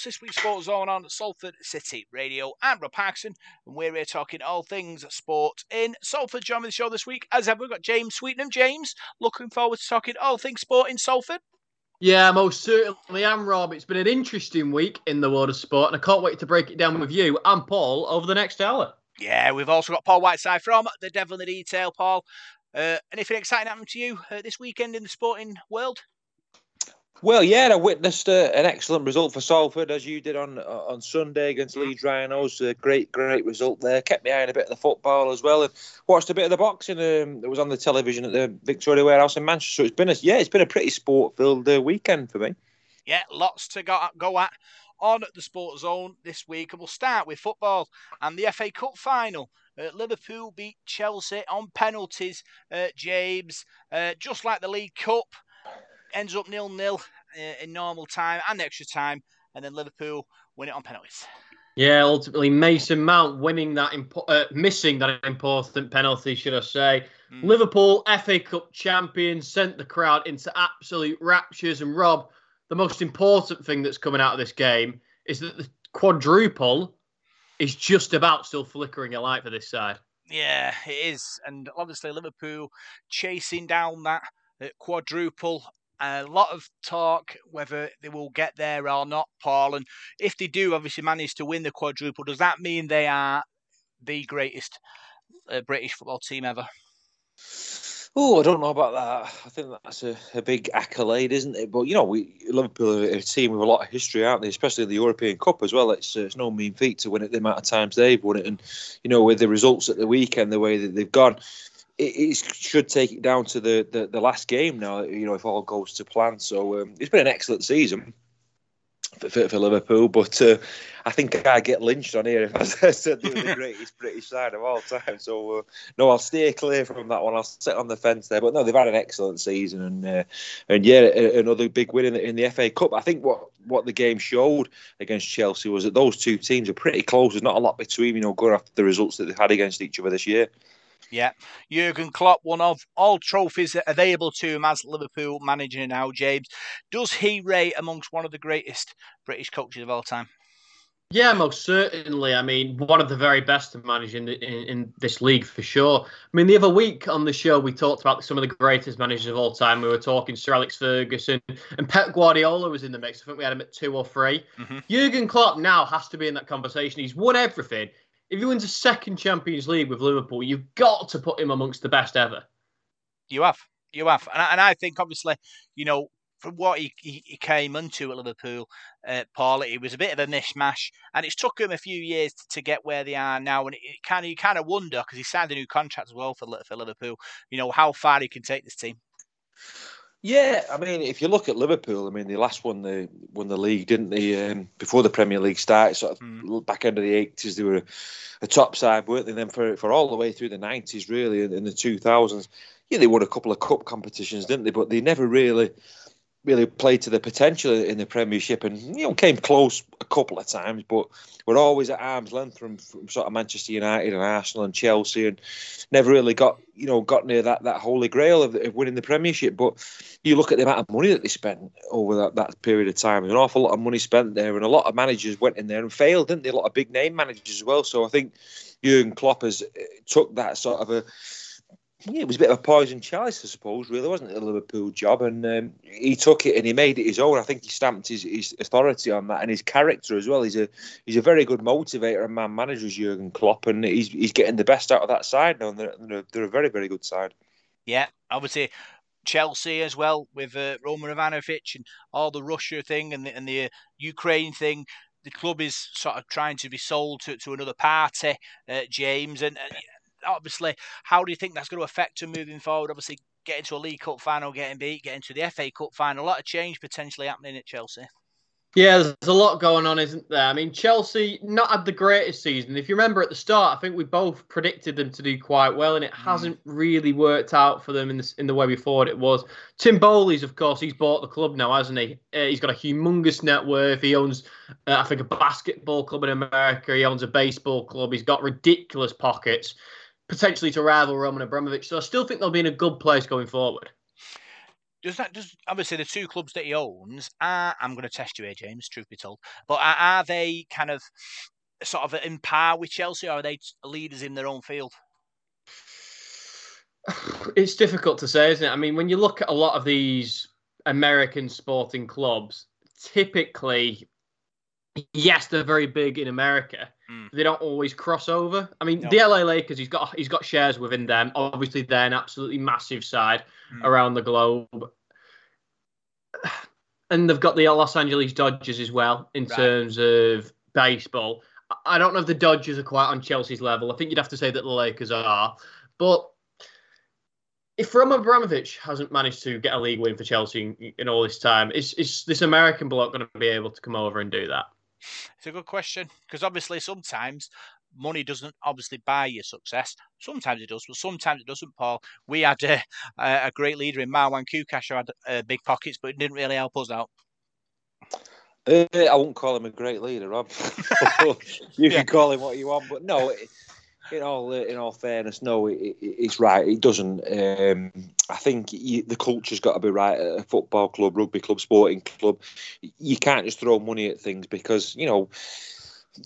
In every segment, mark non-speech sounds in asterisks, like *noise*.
this week's Sports Zone on Salford City Radio? I'm Rob Parkinson, and we're here talking all things sport in Salford. Joining the show this week, as ever, we've got James Sweetnam. James, looking forward to talking all things sport in Salford. Yeah, most certainly am, Rob. It's been an interesting week in the world of sport, and I can't wait to break it down with you and Paul over the next hour. Yeah, we've also got Paul Whiteside from The Devil in the Detail. Paul, uh, anything exciting happened to you uh, this weekend in the sporting world? Well, yeah, I witnessed uh, an excellent result for Salford as you did on uh, on Sunday against. Leeds Rhinos. A great, great result there. Kept me eye on a bit of the football as well, and watched a bit of the boxing um, that was on the television at the Victoria Warehouse in Manchester. So it's been a yeah, it's been a pretty sport filled uh, weekend for me. Yeah, lots to go go at on the Sports Zone this week, and we'll start with football and the FA Cup final. Uh, Liverpool beat Chelsea on penalties. Uh, James, uh, just like the League Cup ends up nil nil in normal time and extra time, and then Liverpool win it on penalties. Yeah, ultimately Mason Mount winning that, impo- uh, missing that important penalty, should I say? Mm. Liverpool FA Cup champions sent the crowd into absolute raptures. And Rob, the most important thing that's coming out of this game is that the quadruple is just about still flickering a light for this side. Yeah, it is, and obviously Liverpool chasing down that uh, quadruple a lot of talk whether they will get there or not, Paul. And if they do, obviously manage to win the quadruple, does that mean they are the greatest uh, British football team ever? Oh, I don't know about that. I think that's a, a big accolade, isn't it? But you know, we Liverpool are a team with a lot of history, aren't they? Especially in the European Cup as well. It's uh, it's no mean feat to win it the amount of times they've won it, and you know, with the results at the weekend, the way that they've gone, it, it, should take it down to the, the, the, last game now, you know, if all goes to plan. So um, it's been an excellent season for, for, for Liverpool, but uh, I think I get lynched on here if *laughs* I said they were the *laughs* greatest British side of all time. So uh, no, I'll stay clear from that one. I'll sit on the fence there. But no, they've had an excellent season, and uh, and yeah, another big win in the, in the FA Cup. I think what what the game showed against Chelsea was that those two teams are pretty close. There's not a lot between, you know, going after the results that they've had against each other this year. Yeah, Jurgen Klopp, one of all trophies available to him as Liverpool manager now. James, does he rate amongst one of the greatest British coaches of all time? Yeah, most certainly. I mean, one of the very best to manage in, the, in, in, this league for sure. I mean, the other week on the show, we talked about some of the greatest managers of all time. We were talking Sir Alex Ferguson and Pep Guardiola was in the mix. I think we had him at two or 3 mm-hmm. Jurgen Klopp now has to be in that conversation. He's won everything if he wins a second Champions League with Liverpool, you've got to put him amongst the best ever. You have, you have, and I, and I think obviously, you know, from what he, he, came into at Liverpool, uh, Paul, it was a bit of a mishmash, and it's took him a few years to, to get where they are now. And it, it kind of you kind of wonder because he signed a new contract as well for for Liverpool. You know how far he can take this team. Yeah, I mean, if you look at Liverpool, I mean, they last won the won the league, didn't they? Um, before the Premier League started, sort of mm. back end of the eighties, they were a top side, weren't they? Then for for all the way through the nineties, really, in, in the two thousands, yeah, they won a couple of cup competitions, didn't they? But they never really really played to the potential in the Premiership and you know came close a couple of times, but we're always at arm's length from, from sort of Manchester United and Arsenal and Chelsea, and never really got you know got near that that holy grail of, of winning the Premiership. But you look at the amount of money that they spent over that, that period of time. An awful lot of money spent there, and a lot of managers went in there and failed, didn't they? A lot of big name managers as well. So I think Jurgen Klopp has uh, took that sort of a yeah, it was a bit of a poison chalice, I suppose, really, wasn't it, the Liverpool job? And um, he took it and he made it his own. I think he stamped his, his authority on that and his character as well. He's a he's a very good motivator and man manager, Jurgen Klopp, and he's he's getting the best out of that side now. And they're, they're, they're a very, very good side. Yeah, obviously Chelsea as well with uh, Roman Abramovich and all the Russia thing and the, and the uh, Ukraine thing. The club is sort of trying to be sold to, to another party, uh, James, and uh, obviously, how do you think that's going to affect him moving forward? Obviously, getting to a League Cup final, getting beat, getting to the FA Cup final, a lot of change potentially happening at Chelsea. Yeah, there's a lot going on, isn't there? I mean, Chelsea not had the greatest season. If you remember at the start, I think we both predicted them to do quite well, and it mm. hasn't really worked out for them in the, in the way we thought it was. Tim Boehly's, of course, he's bought the club now, hasn't he? Uh, he's got a humongous net worth. He owns, uh, I think, a basketball club in America. He owns a baseball club. He's got ridiculous pockets potentially to rival Roman Abramovich. So I still think they'll be in a good place going forward. does that does obviously the two clubs that he owns are I'm going to test you here, James. Truth be told, but are, are they kind of sort of in par with Chelsea, or are they leaders in their own field? *sighs* It's difficult to say, isn't it? I mean, when you look at a lot of these American sporting clubs, typically, yes, they're very big in America. Mm. They don't always cross over. I mean, no. the LA Lakers, he's got he's got shares within them. Obviously, they're an absolutely massive side mm. around the globe. *sighs* And they've got the Los Angeles Dodgers as well in right. terms of baseball. I don't know if the Dodgers are quite on Chelsea's level. I think you'd have to say that the Lakers are. But if Roman Abramovich hasn't managed to get a league win for Chelsea in, in all this time, is, is this American bloke going to be able to come over and do that? It's a good question because obviously sometimes money doesn't obviously buy your success. Sometimes it does, but sometimes it doesn't, Paul. We had a, a great leader in Marwan Koukash who had uh, big pockets, but it didn't really help us out. Uh, I won't call him a great leader, Rob. *laughs* you *laughs* yeah. can call him what you want, but no. In all in all fairness, no, it, it's right. It doesn't. Um, I think you, the culture's got to be right at a football club, rugby club, sporting club. You can't just throw money at things because you know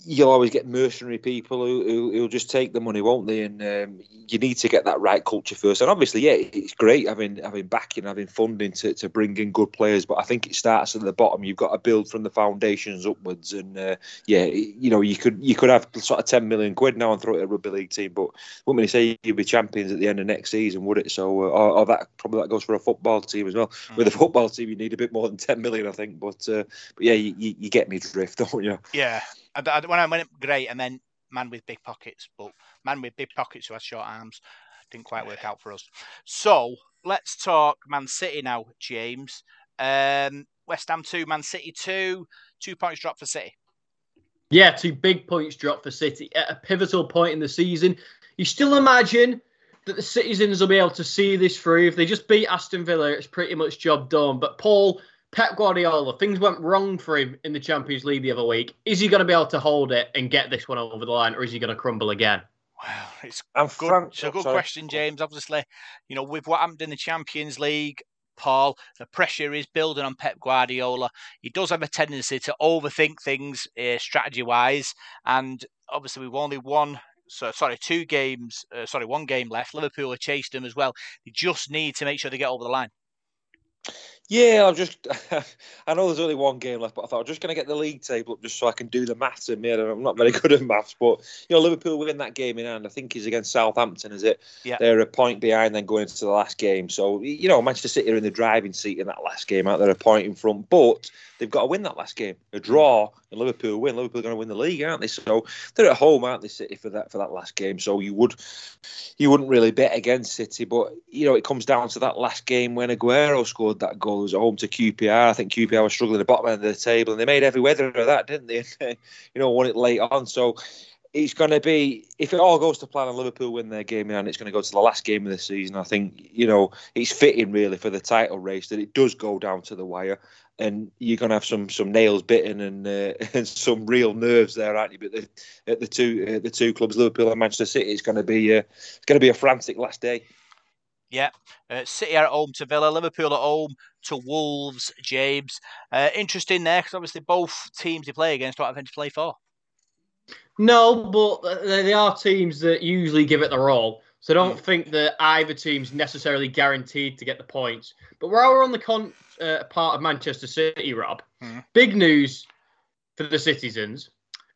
you'll always get mercenary people who, who will just take the money, won't they? And um, you need to get that right culture first. And obviously, yeah, it's great having having backing, having funding to, to bring in good players. But I think it starts at the bottom. You've got to build from the foundations upwards. And uh, yeah, you know, you could you could have sort of ten million quid now and throw it at a rugby league team, but wouldn't really say you'd be champions at the end of next season, would it? So, uh, or, or, that probably that goes for a football team as well. Mm. With a football team, you need a bit more than ten million, I think. But uh, but yeah, you, you get me drift, *laughs* don't you? Yeah. I, when I went great, I meant man with big pockets, but man with big pockets who has short arms didn't quite work out for us. So let's talk Man City now, James. Um, West Ham two, Man City two, two points drop for City. Yeah, two big points drop for City at a pivotal point in the season. You still imagine that the citizens will be able to see this through. If they just beat Aston Villa, it's pretty much job done. But Paul, Pep Guardiola, things went wrong for him in the Champions League the other week. Is he going to be able to hold it and get this one over the line, or is he going to crumble again? Well, it's, I'm good, Frank, it's a good sorry. question, James. Obviously, you know, with what happened in the Champions League, Paul, the pressure is building on Pep Guardiola. He does have a tendency to overthink things uh, strategy wise, and obviously, we've only won so sorry, two games, uh, sorry, one game left. Liverpool have chased them as well. They just need to make sure they get over the line. Yeah, I'm just. *laughs* I know there's only one game left, but I thought I'm just going to get the league table up just so I can do the maths in me. I'm not very *laughs* good at maths, but you know, Liverpool win that game in hand. I think he's against Southampton, is it? Yeah. They're a point behind, then going into the last game. So you know, Manchester City are in the driving seat in that last game. Out there, a point in front, but they've got to win that last game. A draw and Liverpool win. Liverpool are going to win the league, aren't they? So they're at home, aren't they, City for that for that last game? So you would you wouldn't really bet against City, but you know, it comes down to that last game when Aguero scored that goal. Was at home to QPR. I think QPR was struggling at the bottom end of the table, and they made every weather of that, didn't they? *laughs* you know, won it late on. So it's going to be if it all goes to plan and Liverpool win their game and it's going to go to the last game of the season. I think you know it's fitting really for the title race that it does go down to the wire, and you're going to have some some nails bitten and uh, *laughs* and some real nerves there, aren't you? But the, at the two the two clubs, Liverpool and Manchester City, it's going to be uh, it's going to be a frantic last day. Yeah, uh, City are at home to Villa, Liverpool at home to Wolves. James, uh, interesting there because obviously both teams they play against don't have anything to play for. No, but they are teams that usually give it their all. So don't mm. think that either team's necessarily guaranteed to get the points. But while we're on the con- uh, part of Manchester City, Rob, mm. big news for the citizens.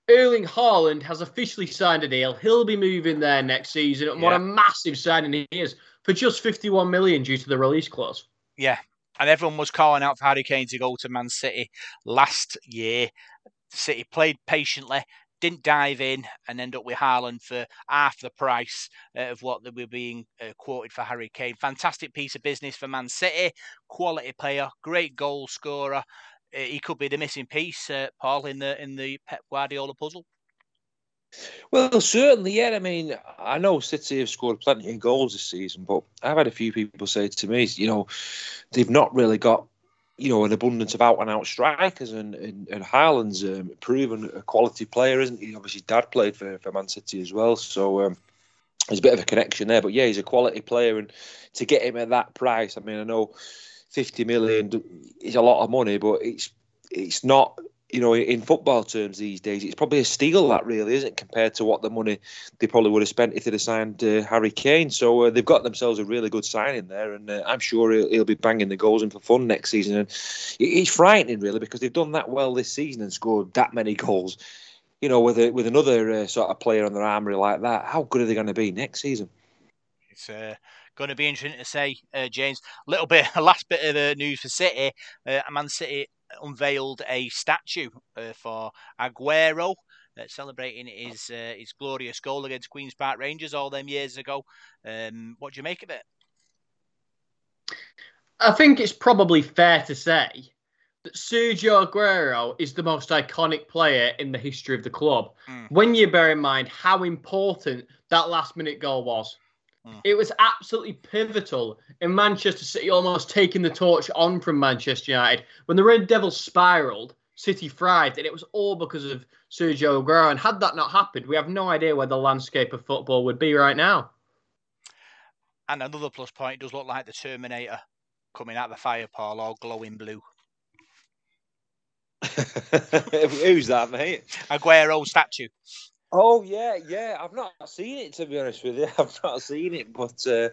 Erling Haaland has officially signed a deal. He'll be moving there next season. And yeah. what a massive signing he is for just 51 million due to the release clause. Yeah. And everyone was calling out for Harry Kane to go to Man City last year. City played patiently, didn't dive in and end up with Haaland for half the price uh, of what they were being uh, quoted for Harry Kane. Fantastic piece of business for Man City. Quality player, great goal scorer. Uh, he could be the missing piece, uh, Paul, in the in the Pep Guardiola puzzle. Well, certainly, yeah. I mean, I know City have scored plenty of goals this season, but I've had a few people say to me, you know, they've not really got you know, an abundance of out and out strikers, and and, and um, proven a quality player, isn't he? Obviously, Dad played for, for Man City as well, so um, there's a bit of a connection there. But yeah, he's a quality player, and to get him at that price, I mean, I know fifty million is a lot of money, but it's it's not you know, in football terms these days, it's probably a steal that really isn't compared to what the money they probably would have spent if they'd have signed uh, Harry Kane. So uh, they've got themselves a really good signing there, and uh, I'm sure he'll, he'll, be banging the goals in for fun next season. And it's frightening really because they've done that well this season and scored that many goals. You know, with a, with another uh, sort of player on their armoury like that, how good are they going to be next season? It's uh, going to be interesting to say, uh, James. A little bit, a *laughs* last bit of the news for City. Man City unveiled a statue uh, for Aguero. Uh, celebrating his uh, his glorious goal against Queens Park Rangers all them years ago. Um, what do you make of it? I think it's probably fair to say that Sergio Aguero is the most iconic player in the history of the club. Mm. When you bear in mind how important that last minute goal was. Mm. It was absolutely pivotal in Manchester City almost taking the torch on from Manchester United. When the Red Devils spiralled, City thrived, and it was all because of Sergio Aguero. And had that not happened, we have no idea where the landscape of football would be right now. And another plus point does look like the Terminator coming out of the fire, Paul, all glowing blue. *laughs* Who's that, mate? Aguero statue. Oh yeah, yeah. I've not seen it to be honest with you. *laughs* I've not seen it, but uh,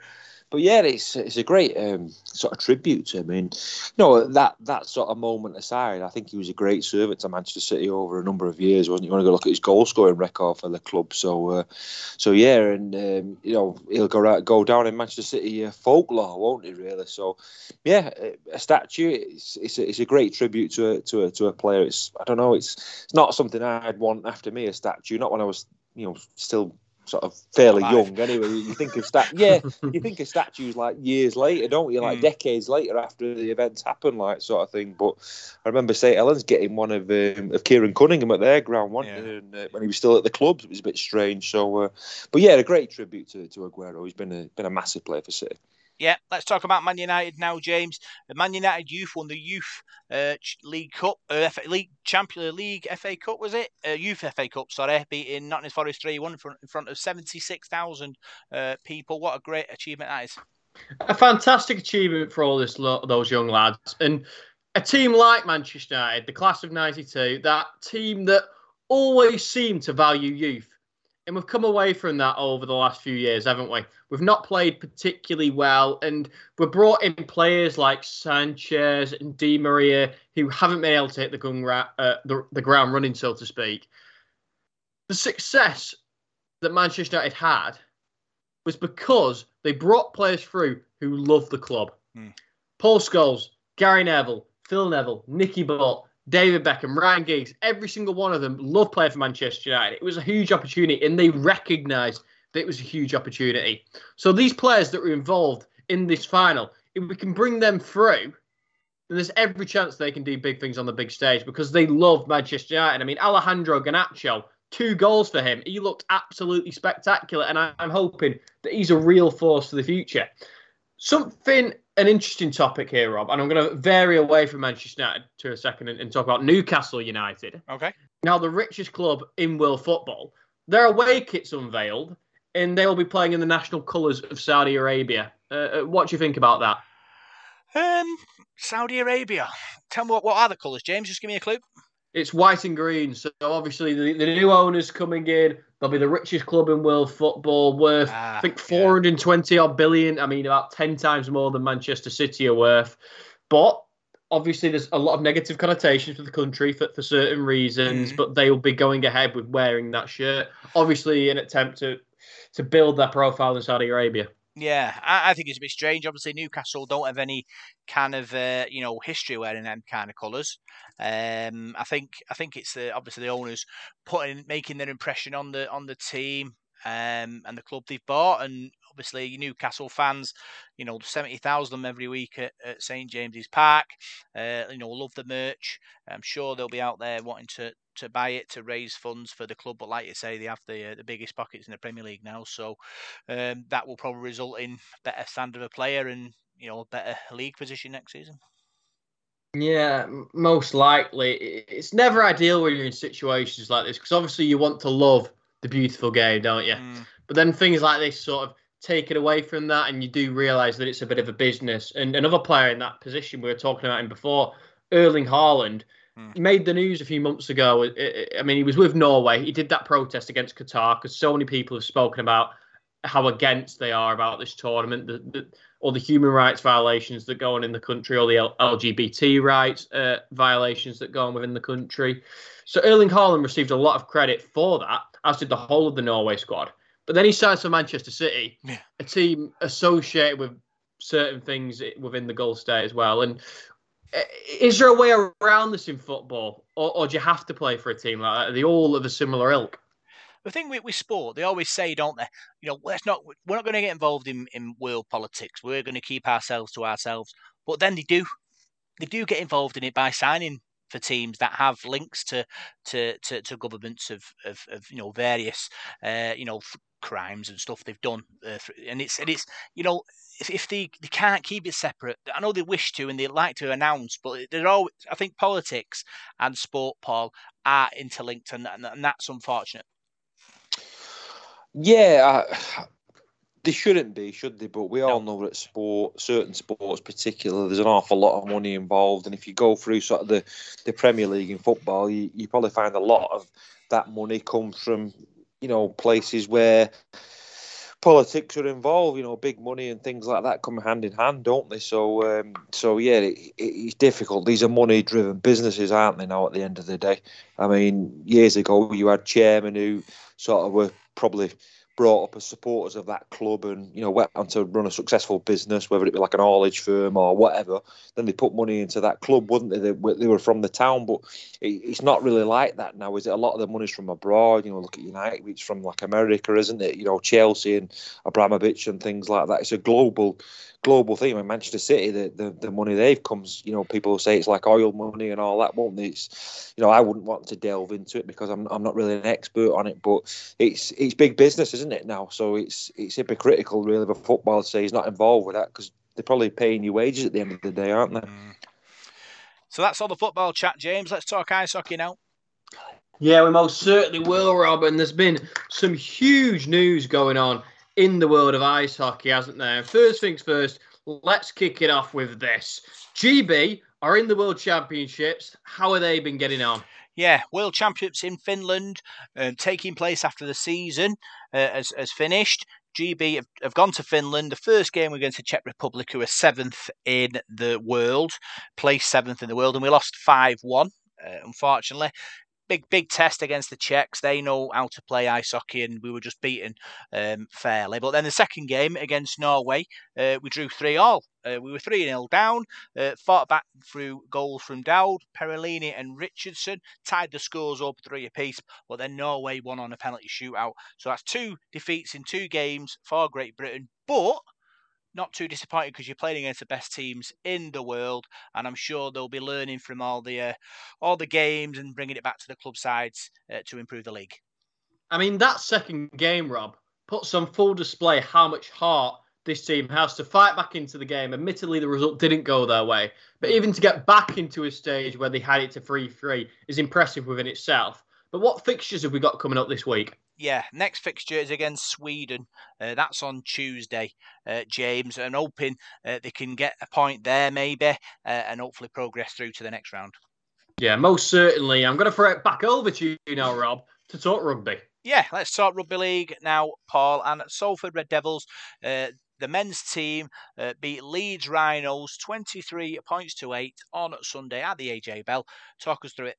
but yeah, it's it's a great um, sort of tribute to him. I mean, no, that that sort of moment aside, I think he was a great servant to Manchester City over a number of years. Wasn't he? you? Want to go look at his goal scoring record for the club? So, uh, so yeah, and um, you know he'll go go down in Manchester City uh, folklore, won't he? Really? So, yeah, a statue. It's it's a, it's a great tribute to a, to a to a player. It's I don't know. It's it's not something I'd want after me a statue. Not when I was you know still sort of fairly young anyway. You think of stat, yeah, you think of *laughs* statues like years later, don't you? Like mm. decades later after the events happen, like sort of thing. But I remember St Helens getting one of um, of Keiron Cunningham at their ground one yeah. and, uh, when he was still at the club. It was a bit strange. So, uh, but yeah, a great tribute to to Aguero. He's been a been a massive player for City. Yeah, let's talk about Man United now, James. The Man United youth won the Youth uh, League Cup, uh, League Champion League FA Cup, was it? Uh, youth FA Cup, sorry, beating Nottingham Forest 3 1 in front, of 76,000 uh, people. What a great achievement that is. A fantastic achievement for all this those young lads. And a team like Manchester United, the class of 92, that team that always seemed to value youth and we've come away from that over the last few years, haven't we? We've not played particularly well, and we've brought in players like Sanchez and Di Maria who haven't been able to hit the, gun ra- uh, the, the ground running, so to speak. The success that Manchester United had was because they brought players through who love the club. Mm. Paul Scholes, Gary Neville, Phil Neville, Nicky Butt, David Beckham, Ryan Giggs, every single one of them love playing for Manchester United. It was a huge opportunity, and they recognised that it was a huge opportunity. So these players that were involved in this final, if we can bring them through, then there's every chance they can do big things on the big stage because they love Manchester United. I mean, Alejandro Garnacho, two goals for him. He looked absolutely spectacular, and I'm hoping that he's a real force for the future. Something an interesting topic here, Rob, and I'm going to vary away from Manchester United to a second and, and, talk about Newcastle United. Okay. Now, the richest club in world football, their away kit's unveiled, and they will be playing in the national colours of Saudi Arabia. Uh, uh, what do you think about that? Um, Saudi Arabia. Tell me what, what are the colours, James? Just give me a clue. It's white and green. So obviously the, the new owners coming in. They'll be the richest club in world football, worth ah, I think 420 yeah. odd billion. I mean, about 10 times more than Manchester City are worth. But obviously, there's a lot of negative connotations for the country for, for certain reasons. Mm. But they will be going ahead with wearing that shirt. Obviously, an attempt to to build their profile in Saudi Arabia. Yeah, I, I, think it's a bit strange. Obviously, Newcastle don't have any kind of uh, you know history wearing them kind of colours. Um, I think I think it's the obviously the owners putting making their impression on the on the team um, and the club they've bought, and obviously Newcastle fans, you know, seventy thousand of them every week at, at St James's Park. Uh, you know, love the merch. I'm sure they'll be out there wanting to to buy it to raise funds for the club. But like you say, they have the uh, the biggest pockets in the Premier League now, so um, that will probably result in better standard of player and you know better league position next season. Yeah, most likely. It's never ideal when you're in situations like this because obviously you want to love the beautiful game, don't you? Mm. But then things like this sort of taken away from that, and you do realise that it's a bit of a business. And another player in that position, we were talking about him before, Erling Haaland. He made the news a few months ago. I mean, he was with Norway. He did that protest against Qatar because so many people have spoken about how against they are about this tournament, the, the, all the human rights violations that go on in the country, all the LGBT rights uh, violations that go on within the country. So Erling Haaland received a lot of credit for that, as did the whole of the Norway squad. But then he signs for Manchester City, yeah. a team associated with certain things within the Gulf state as well. And uh, is there a way around this in football, or, or do you have to play for a team like that? Are they all of a similar ilk? the thing with, with sport, they always say, don't they? You know, let's not we're not going to get involved in, in world politics. We're going to keep ourselves to ourselves. But then they do, they do get involved in it by signing for teams that have links to to to, to governments of, of, of you know various uh, you know crimes and stuff they've done. Uh, and it's and it's you know if, if they, they can't keep it separate, I know they wish to and they like to announce, but they're all. I think politics and sport, Paul, are interlinked, and, and, and that's unfortunate. Yeah, I, *sighs* they shouldn't be, should they? But we all know that sport, certain sports, particularly, there's an awful lot of money involved. And if you go through sort of the, the Premier League in football, you, you probably find a lot of that money comes from, you know, places where politics are involved. You know, big money and things like that come hand in hand, don't they? So, um, so yeah, it, it, it's difficult. These are money-driven businesses, aren't they? Now, at the end of the day, I mean, years ago you had chairmen who sort of were probably brought up as supporters of that club and you know went on to run a successful business, whether it be like an haulage firm or whatever. Then they put money into that club, wouldn't they? They, they were from the town, but it, it's not really like that now, is it? A lot of the money's from abroad. You know, look at United, it's from like America, isn't it? You know, Chelsea and Abramovich and things like that. It's a global global thing. In Manchester City, the, the, the money they've comes, you know, people say it's like oil money and all that, won't they? It's, you know, I wouldn't want to delve into it because I'm, I'm not really an expert on it, but it's it's big business, isn't it now? So it's it's hypocritical, really, for football to say he's not involved with that because they're probably paying you wages at the end of the day, aren't they? Mm. So that's all the football chat, James. Let's talk ice hockey now. Yeah, we most certainly will, Rob. And there's been some huge news going on in the world of ice hockey, hasn't there? First things first, let's kick it off with this. GB are in the World Championships. How have they been getting on? Yeah, World Championships in Finland, uh, taking place after the season uh, has, has finished. GB have, have, gone to Finland. The first game we're against the Czech Republic, who are seventh in the world, placed seventh in the world, and we lost 5 1, uh, unfortunately big big test against the Czechs. They know how to play ice hockey, and we were just beaten um, fairly. But then the second game against Norway, uh, we drew three all. Uh, we were three 0 down. Uh, fought back through goals from Dowd, Perlini, and Richardson. Tied the scores up three apiece. But then Norway won on a penalty shootout. So that's two defeats in two games for Great Britain. But not too disappointed because you're playing against the best teams in the world, and I'm sure they'll be learning from all the uh, all the games and bringing it back to the club sides uh, to improve the league. I mean, that second game, Rob, puts on full display how much heart this team has to fight back into the game. Admittedly, the result didn't go their way, but even to get back into a stage where they had it to 3 3 is impressive within itself. But what fixtures have we got coming up this week? Yeah, next fixture is against Sweden. Uh, that's on Tuesday, uh, James, and hoping uh, they can get a point there maybe uh, and hopefully progress through to the next round. Yeah, most certainly. I'm going to throw it back over to you now, Rob, to talk rugby. Yeah, let's talk rugby league now, Paul. And Salford Red Devils, uh, the men's team uh, beat Leeds Rhinos 23 points to 8 on Sunday at the AJ Bell. Talk us through it.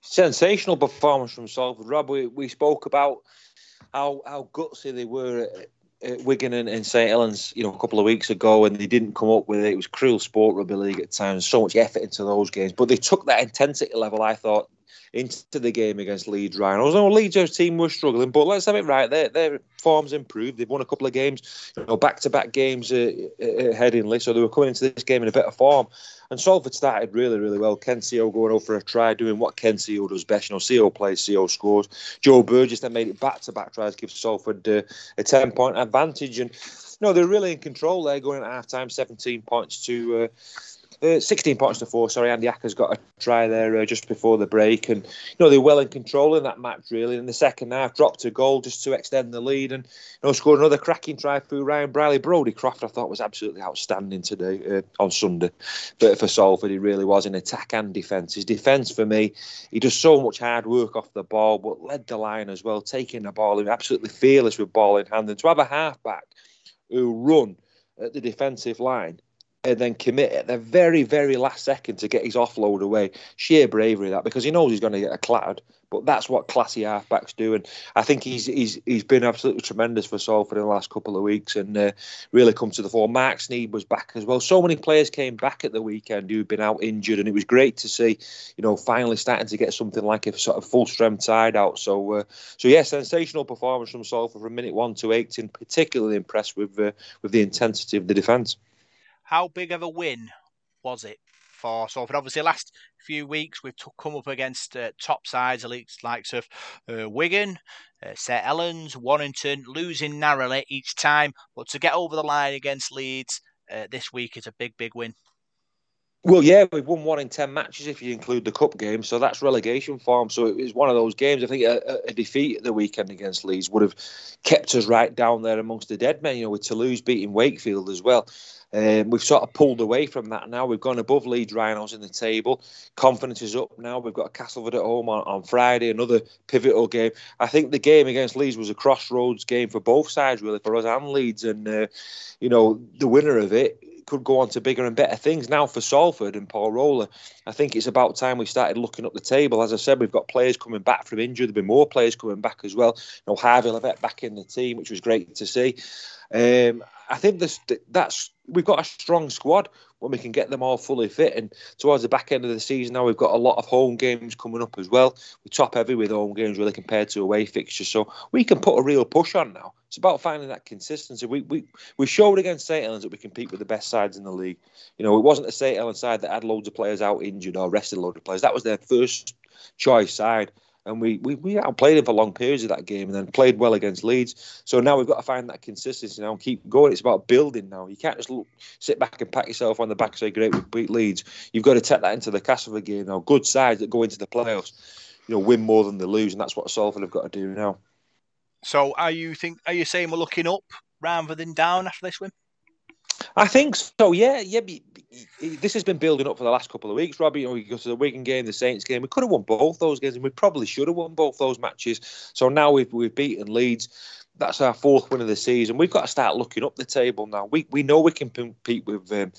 Sensational performance from Salford. Rob, we, we spoke about how how gutsy they were at, at Wigan and, and St Helens, you know, a couple of weeks ago, and they didn't come up with it. It was cruel sport rugby league at times, so much effort into those games, but they took that intensity level. I thought into the game against Leeds Rhinos. I know Leeds' team were struggling, but let's have it right. Their their form's improved. They've won a couple of games, you know, back to back games uh, uh, Headingley, so they were coming into this game in a better form. And Salford started really, really well. Ken Sio going over a try, doing what Ken Sio does best. You know, Sio plays, Sio scores. Joe Burgess then made it back to back tries, gives Salford uh, a 10 point advantage. And, you know, they're really in control there, going at half time, 17 points to. Uh, Uh, 16 points to four. Sorry, Andy Ackers got a try there uh, just before the break, and you know they're well in control in that match. Really, in the second half, dropped a goal just to extend the lead, and you know scored another cracking try through Ryan Brierley. Brodie Croft, I thought was absolutely outstanding today uh, on Sunday, but for Salford, he really was in attack and defence. His defence for me, he does so much hard work off the ball, but led the line as well, taking the ball, and absolutely fearless with ball in hand, and to have a halfback who run at the defensive line and then commit at the very, very last second to get his offload away. Sheer bravery that because he knows he's going to get a clattered, but that's what classy halfbacks do. And I think he's he's he's been absolutely tremendous for Salford in the last couple of weeks and uh, really come to the fore. Mark Sneyd was back as well. So many players came back at the weekend who'd been out injured, and it was great to see, you know, finally starting to get something like a sort of full strength side out. So, uh, so yeah, sensational performance from Salford from minute one to eighteen. particularly impressed with uh, with the intensity of the defence how big of a win was it for Salford? Obviously, last few weeks we've t- come up against uh, top sides, the likes of uh, Wigan, uh, St Helens, Warrington, losing narrowly each time, but to get over the line against Leeds uh, this week is a big, big win. Well, yeah, we've won one in ten matches if you include the cup game, so that's relegation form. So it was one of those games. I think a, a, defeat at the weekend against Leeds would have kept us right down there amongst the dead men. You know, with Toulouse beating Wakefield as well. Um, we've sort of pulled away from that now. We've gone above Leeds Rhinos in the table. Confidence is up now. We've got Castleford at home on, on Friday, another pivotal game. I think the game against Leeds was a crossroads game for both sides, really, for us and Leeds. And, uh, you know, the winner of it could go on to bigger and better things. Now for Salford and Paul Rowley, I think it's about time we started looking up the table. As I said, we've got players coming back from injury. There'll be more players coming back as well. You know, Harvey Livett back in the team, which was great to see. Um, I think this, that's we've got a strong squad when we can get them all fully fit. And towards the back end of the season now, we've got a lot of home games coming up as well. We're top heavy with home games really compared to away fixtures, so we can put a real push on now. It's about finding that consistency. We we, we showed against St Helens that we compete with the best sides in the league. You know, it wasn't a St Helens side that had loads of players out injured or rested loads of players. That was their first choice side and we, we, we outplayed him for long periods of that game and then played well against Leeds. So now we've got to find that consistency now and keep going. It's about building now. You can't just look, sit back and pat yourself on the back and say, great, we beat Leeds. You've got to take that into the Castleford game now. Good sides that go into the playoffs, you know, win more than they lose, and that's what Salford have got to do now. So are you think are you saying we're looking up rather than down after this win? I think so. Yeah, yeah. This has been building up for the last couple of weeks, Robbie. You know, we go to the Wigan game, the Saints game. We could have won both those games, and we probably should have won both those matches. So now we've we've beaten Leeds. That's our fourth win of the season. We've got to start looking up the table now. We we know we can compete with um,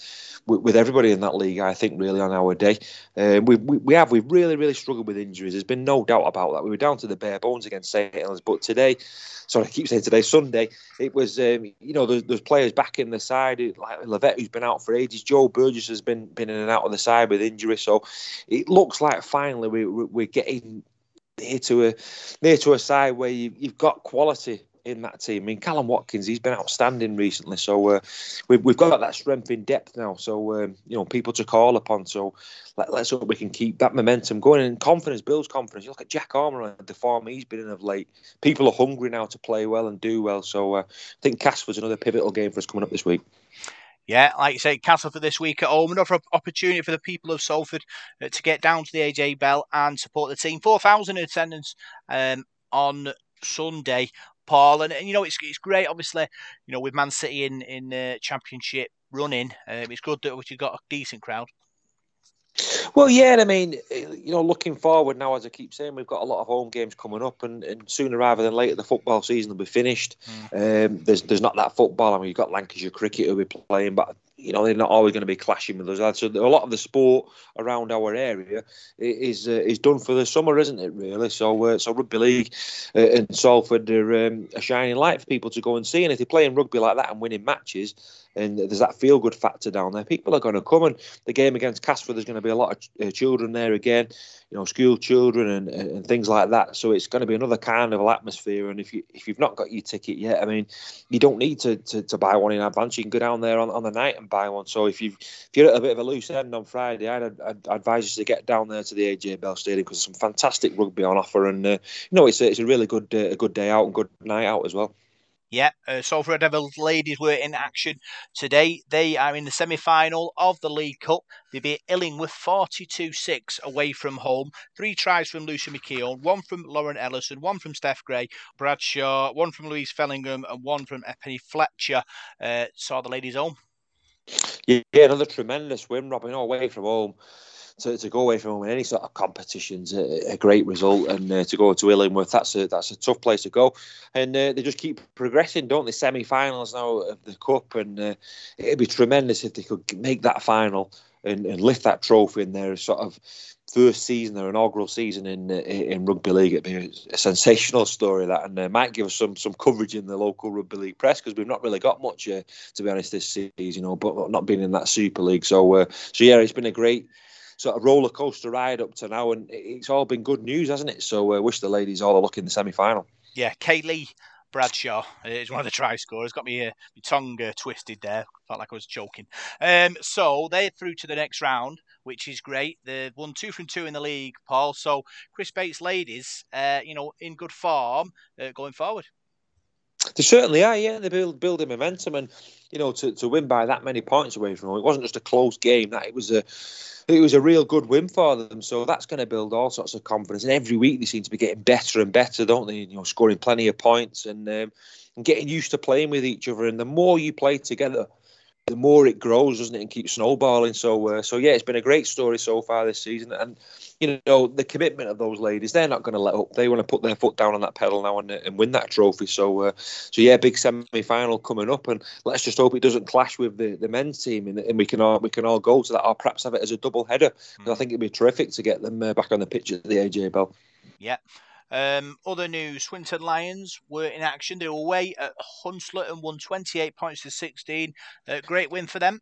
with, with, everybody in that league. I think really on our day, um, we, we we have we've really really struggled with injuries. There's been no doubt about that. We were down to the bare bones against St Helens, but today sorry, I keep saying today, Sunday, it was, um, you know, there's, there's, players back in the side, like Livett, who's been out for ages. Joe Burgess has been, been in and out of the side with injury. So it looks like finally we, we're getting near to a near to a side where you, you've got quality in that team. I mean, Kallum Watkins, he's been outstanding recently. So uh, we've, we've got that strength in depth now. So, um, you know, people to call upon. So let, us hope we can keep that momentum going. And confidence builds confidence. You look at Jack Armour, and the form he's been in of late. People are hungry now to play well and do well. So uh, I think Castleford's another pivotal game for us coming up this week. Yeah, like you say, Castleford this week at home. Another opportunity for the people of Salford uh, to get down to the AJ Bell and support the team. 4,000 attendance um, on Sunday Paul. And, and, you know, it's it's great, obviously, you know, with Man City in in uh, Championship running. Um, it's good that we've got a decent crowd. Well, yeah, I mean, you know, looking forward now, as I keep saying, we've got a lot of home games coming up, and, and sooner rather than later, the football season will be finished. Mm. Um, there's there's not that football. I mean, you've got Lancashire cricket who'll be playing, but you know they're not always going to be clashing with us. So a lot of the sport around our area is uh, is done for the summer, isn't it? Really. So uh, so rugby league uh, and Salford are um, a shining light for people to go and see. And if they're playing rugby like that and winning matches, and there's that feel good factor down there. People are going to come, and the game against Casper, there's going to be a lot of uh, children there again, you know, school children and, and things like that. So it's going to be another kind of atmosphere. And if you if you've not got your ticket yet, I mean, you don't need to, to, to buy one in advance. You can go down there on, on the night and buy one. So if you if you're at a bit of a loose end on Friday, I'd, I'd advise you to get down there to the AJ Bell Stadium because there's some fantastic rugby on offer, and uh, you know, it's a, it's a really good uh, a good day out and good night out as well. Yeah, uh, Salford Devils ladies were in action today. They are in the semi final of the League Cup. They beat Illingworth 42 6 away from home. Three tries from Lucy McKeown, one from Lauren Ellison, one from Steph Gray, Bradshaw, one from Louise Fellingham, and one from Penny Fletcher. Uh, saw the ladies home. Yeah, another tremendous win, Robin, away from home to, to go away from home in any sort of competitions a, a great result, and uh, to go to Illingworth that's a that's a tough place to go, and uh, they just keep progressing, don't they? Semi-finals now of the cup, and uh, it'd be tremendous if they could make that final and, and lift that trophy in their sort of first season, their inaugural season in in rugby league. It'd be a, sensational story that, and uh, might give us some some coverage in the local rugby league press because we've not really got much, uh, to be honest, this season. You know, but not being in that Super League. So, uh, so yeah, it's been a great sort of roller coaster ride up to now, and it's all been good news, hasn't it? So uh, wish the ladies all the luck in the semi final. Yeah, Kaylee Bradshaw is one of the try scorers. Got me uh, my tongue uh, twisted there. Felt like I was choking. Um, so they're through to the next round, which is great. They've won two from two in the league, Paul. So Chris Bates ladies, uh, you know, in good form uh, going forward. They certainly are, yeah. They're build, building momentum, and you know, to, to win by that many points away from home, it wasn't just a close game. That it was a it was a real good win for them. So that's going to build all sorts of confidence. And every week they seem to be getting better and better, don't they? You know, scoring plenty of points and um, and getting used to playing with each other. And the more you play together, the more it grows, doesn't it, and keeps snowballing. So, uh, so yeah, it's been a great story so far this season, and you know the commitment of those ladies, they're not going to let up. They want to put their foot down on that pedal now and, and win that trophy. So, uh, so yeah, big semi-final coming up, and let's just hope it doesn't clash with the, the men's team, and, and we can all we can all go to that, or perhaps have it as a double header. Mm. I think it'd be terrific to get them uh, back on the pitch at the AJ Bell. Yeah. Um, other news: Swinton Lions were in action. They were away at Hunslet and won 28 points to 16. Uh, great win for them.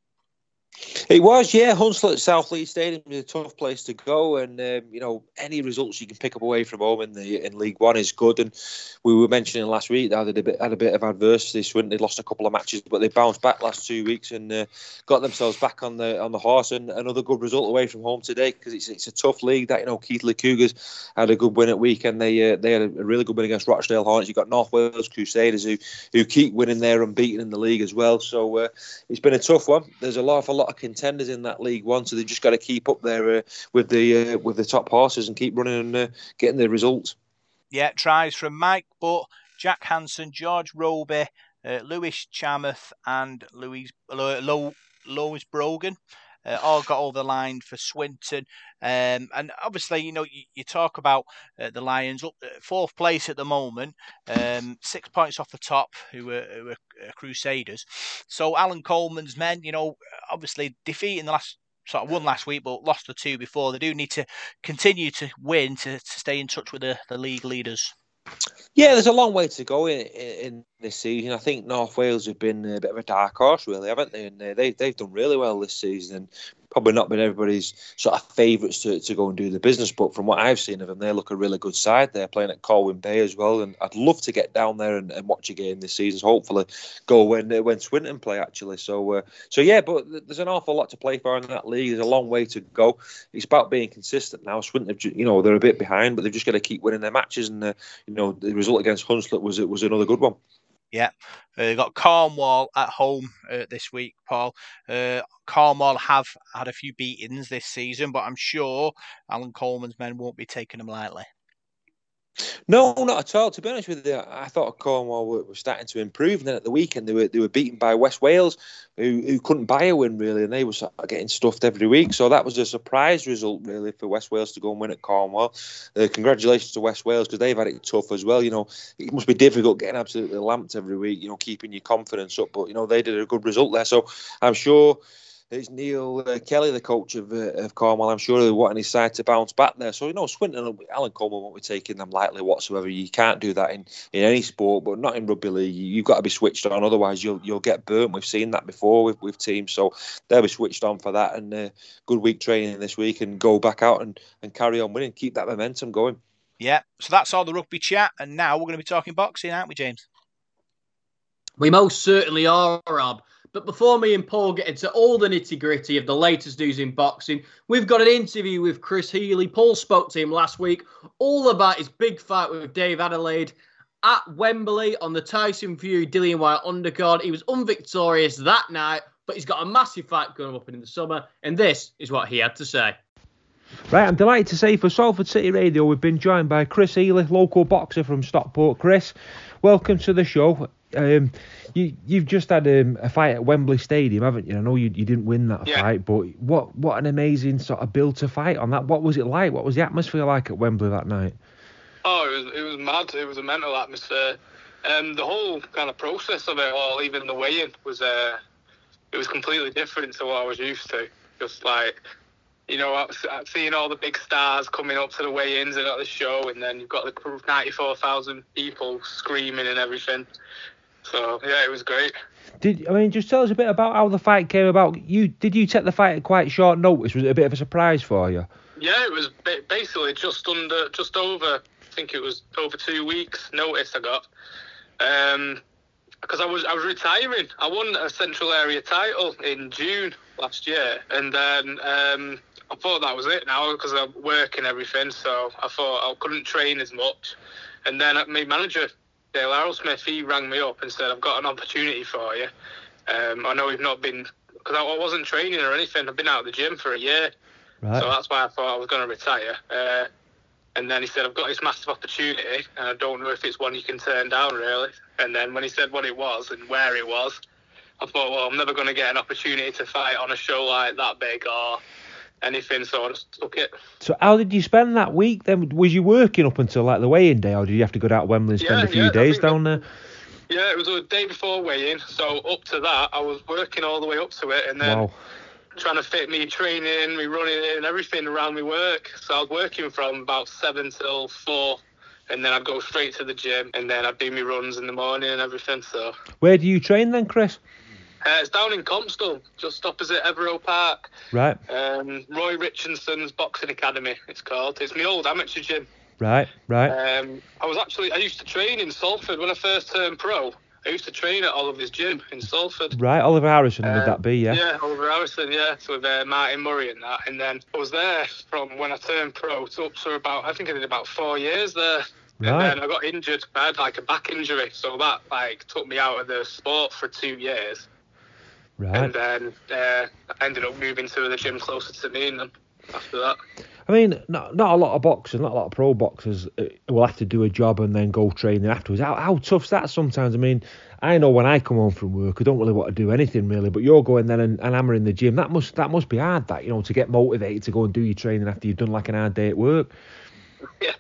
It was, yeah. Hunslet South Leeds Stadium is a tough place to go, and um, you know any results you can pick up away from home in the in League One is good. And we were mentioning last week that they had a bit of adversity. Swinton they lost a couple of matches, but they bounced back last two weeks and uh, got themselves back on the on the horse. And another good result away from home today because it's it's a tough league. That you know Keighley Cougars had a good win at weekend. They uh, they had a really good win against Rochdale Hornets. You got North Wales Crusaders who who keep winning there unbeaten in the league as well. So uh, it's been a tough one. There's a lot, a lot of contenders in that League One, so they've just got to keep up there uh, with the uh, with the top horses and keep running and uh, getting the results. Yeah, tries from Mike Butt, Jack Hanson, George Roby, uh, Lewis Chamath, and Louise Lo, Lois Brogan. Uh, all got over the line for Swinton. Um, and obviously, you know, you, you talk about uh, the Lions up fourth place at the moment, um, six points off the top, who were, who were uh, Crusaders. So Allan Coleman's men, you know, obviously defeating the last sort of won last week, but lost the two before. They do need to continue to win to, to stay in touch with the, the league leaders. Yeah, there's a long way to go in, in this season. I think North Wales have been a bit of a dark horse, really, haven't they? And uh, they they've done really well this season. Probably not been everybody's sort of favourites to, to go and do the business. But from what I've seen of them, they look a really good side. They're playing at Colwyn Bay as well, and I'd love to get down there and, and watch a game this season. So hopefully, go when uh, when Swinton play actually. So uh, so yeah, but there's an awful lot to play for in that league. There's a long way to go. It's about being consistent now. Swinton, you know, they're a bit behind, but they've just got to keep winning their matches. And uh, you know, the result against Hunslet was it was another good one. Yeah, uh, got Cornwall at home uh, this week, Paul. Uh, Cornwall have had a few beatings this season, but I'm sure Allan Coleman's men won't be taking them lightly. No, not at all. To be honest with you, I thought Cornwall were, were, starting to improve. And then at the weekend, they were they were beaten by West Wales, who, who couldn't buy a win really, and they were getting stuffed every week. So that was a surprise result really for West Wales to go and win at Cornwall. Uh, congratulations to West Wales because they've had it tough as well. You know, it must be difficult getting absolutely lamped every week. You know, keeping your confidence up, but you know they did a good result there. So I'm sure it's Neil uh, Kelly, the coach of, uh, of Cornwall. I'm sure they're wanting his side to bounce back there. So, you know, Swinton, Allan Coleman won't be taking them lightly whatsoever. You can't do that in, in any sport, but not in rugby league. You've got to be switched on, otherwise you'll you'll get burnt. We've seen that before with, with teams, so they'll be switched on for that. And uh, good week training this week, and go back out and, and carry on winning, keep that momentum going. Yeah, so that's all the rugby chat, and now we're going to be talking boxing, aren't we, James? We most certainly are, Rob. But before me and Paul get into all the nitty gritty of the latest news in boxing, we've got an interview with Chris Healy. Paul spoke to him last week all about his big fight with Dave Adeleye. at Wembley on the Tyson Fury Dillian Whyte undercard. He was unvictorious that night, but he's got a massive fight going up in the summer, and this is what he had to say. Right, I'm delighted to say for Salford City Radio, we've been joined by Chris Healy, local boxer from Stockport. Chris, welcome to the show. Um, you, you've just had um, a fight at Wembley Stadium, haven't you? I know you, you didn't win that Yeah. fight, but what what an amazing sort of build to fight on that. What was it like? What was the atmosphere like at Wembley that night? Oh, it was it was mad. It was a mental atmosphere. Um, the whole kind of process of it all, even the weigh-in, was uh, it was completely different to what I was used to. Just like, you know, I was- I was seeing all the big stars coming up to the weigh-ins and at the show, and then you've got the crew of ninety-four thousand people screaming and everything. So yeah, it was great. Did I mean just tell us a bit about how the fight came about? You did you take the fight at quite short notice? Was it a bit of a surprise for you? Yeah, it was basically just under, just over. I think it was over two weeks notice I got. Um, because I was I was retiring. I won a Central Area title in June last year, and then um, I thought that was it now because I work and everything. So I thought I couldn't train as much, and then my manager Dale Arrowsmith he rang me up and said I've got an opportunity for you. Um, I know we've not been because I, I wasn't training or anything. I've been out of the gym for a year. Right. So that's why I thought I was going to retire. Uh, and then he said, I've got this massive opportunity, and I don't know if it's one you can turn down, really. And then when he said what it was and where it was, I thought, well, I'm never going to get an opportunity to fight on a show like that big or anything, so I just took it. So how did you spend that week then? Was you working up until like the weigh-in day, or did you have to go down to Wembley and spend Yeah, a few yeah, days down there? Yeah, it was a day before weigh-in, so up to that, I was working all the way up to it, and then Wow. trying to fit me training, me running and everything around my work. So I was working from about seven till four, and then I'd go straight to the gym, and then I'd do my runs in the morning and everything. So Where do you train then, Chris? Uh, it's down in Compstall, just opposite Etherow Park. Right, Um, Roy Richardson's Boxing Academy, it's called. It's my old amateur gym. right, right. Um, I was actually I used to train in Salford when I first turned pro. I used to train at Oliver's gym in Salford. Right, Oliver Harrison, would Uh, that be? Yeah. Yeah, Oliver Harrison, yeah. So with uh, Martin Murray and that. And then I was there from when I turned pro to up to about, I think I did about four years there. Right. And then I got injured. I had like a back injury. So that like took me out of the sport for two years. Right. And then uh, I ended up moving to the gym closer to me and then after that. I mean, not not a lot of boxers, not a lot of pro boxers uh, will have to do a job and then go training afterwards. How, how tough's that sometimes? I mean, I know when I come home from work, I don't really want to do anything really, but you're going then and, and hammering the gym. That must that must be hard. That you know to get motivated to go and do your training after you've done like an hard day at work. *laughs* Yeah,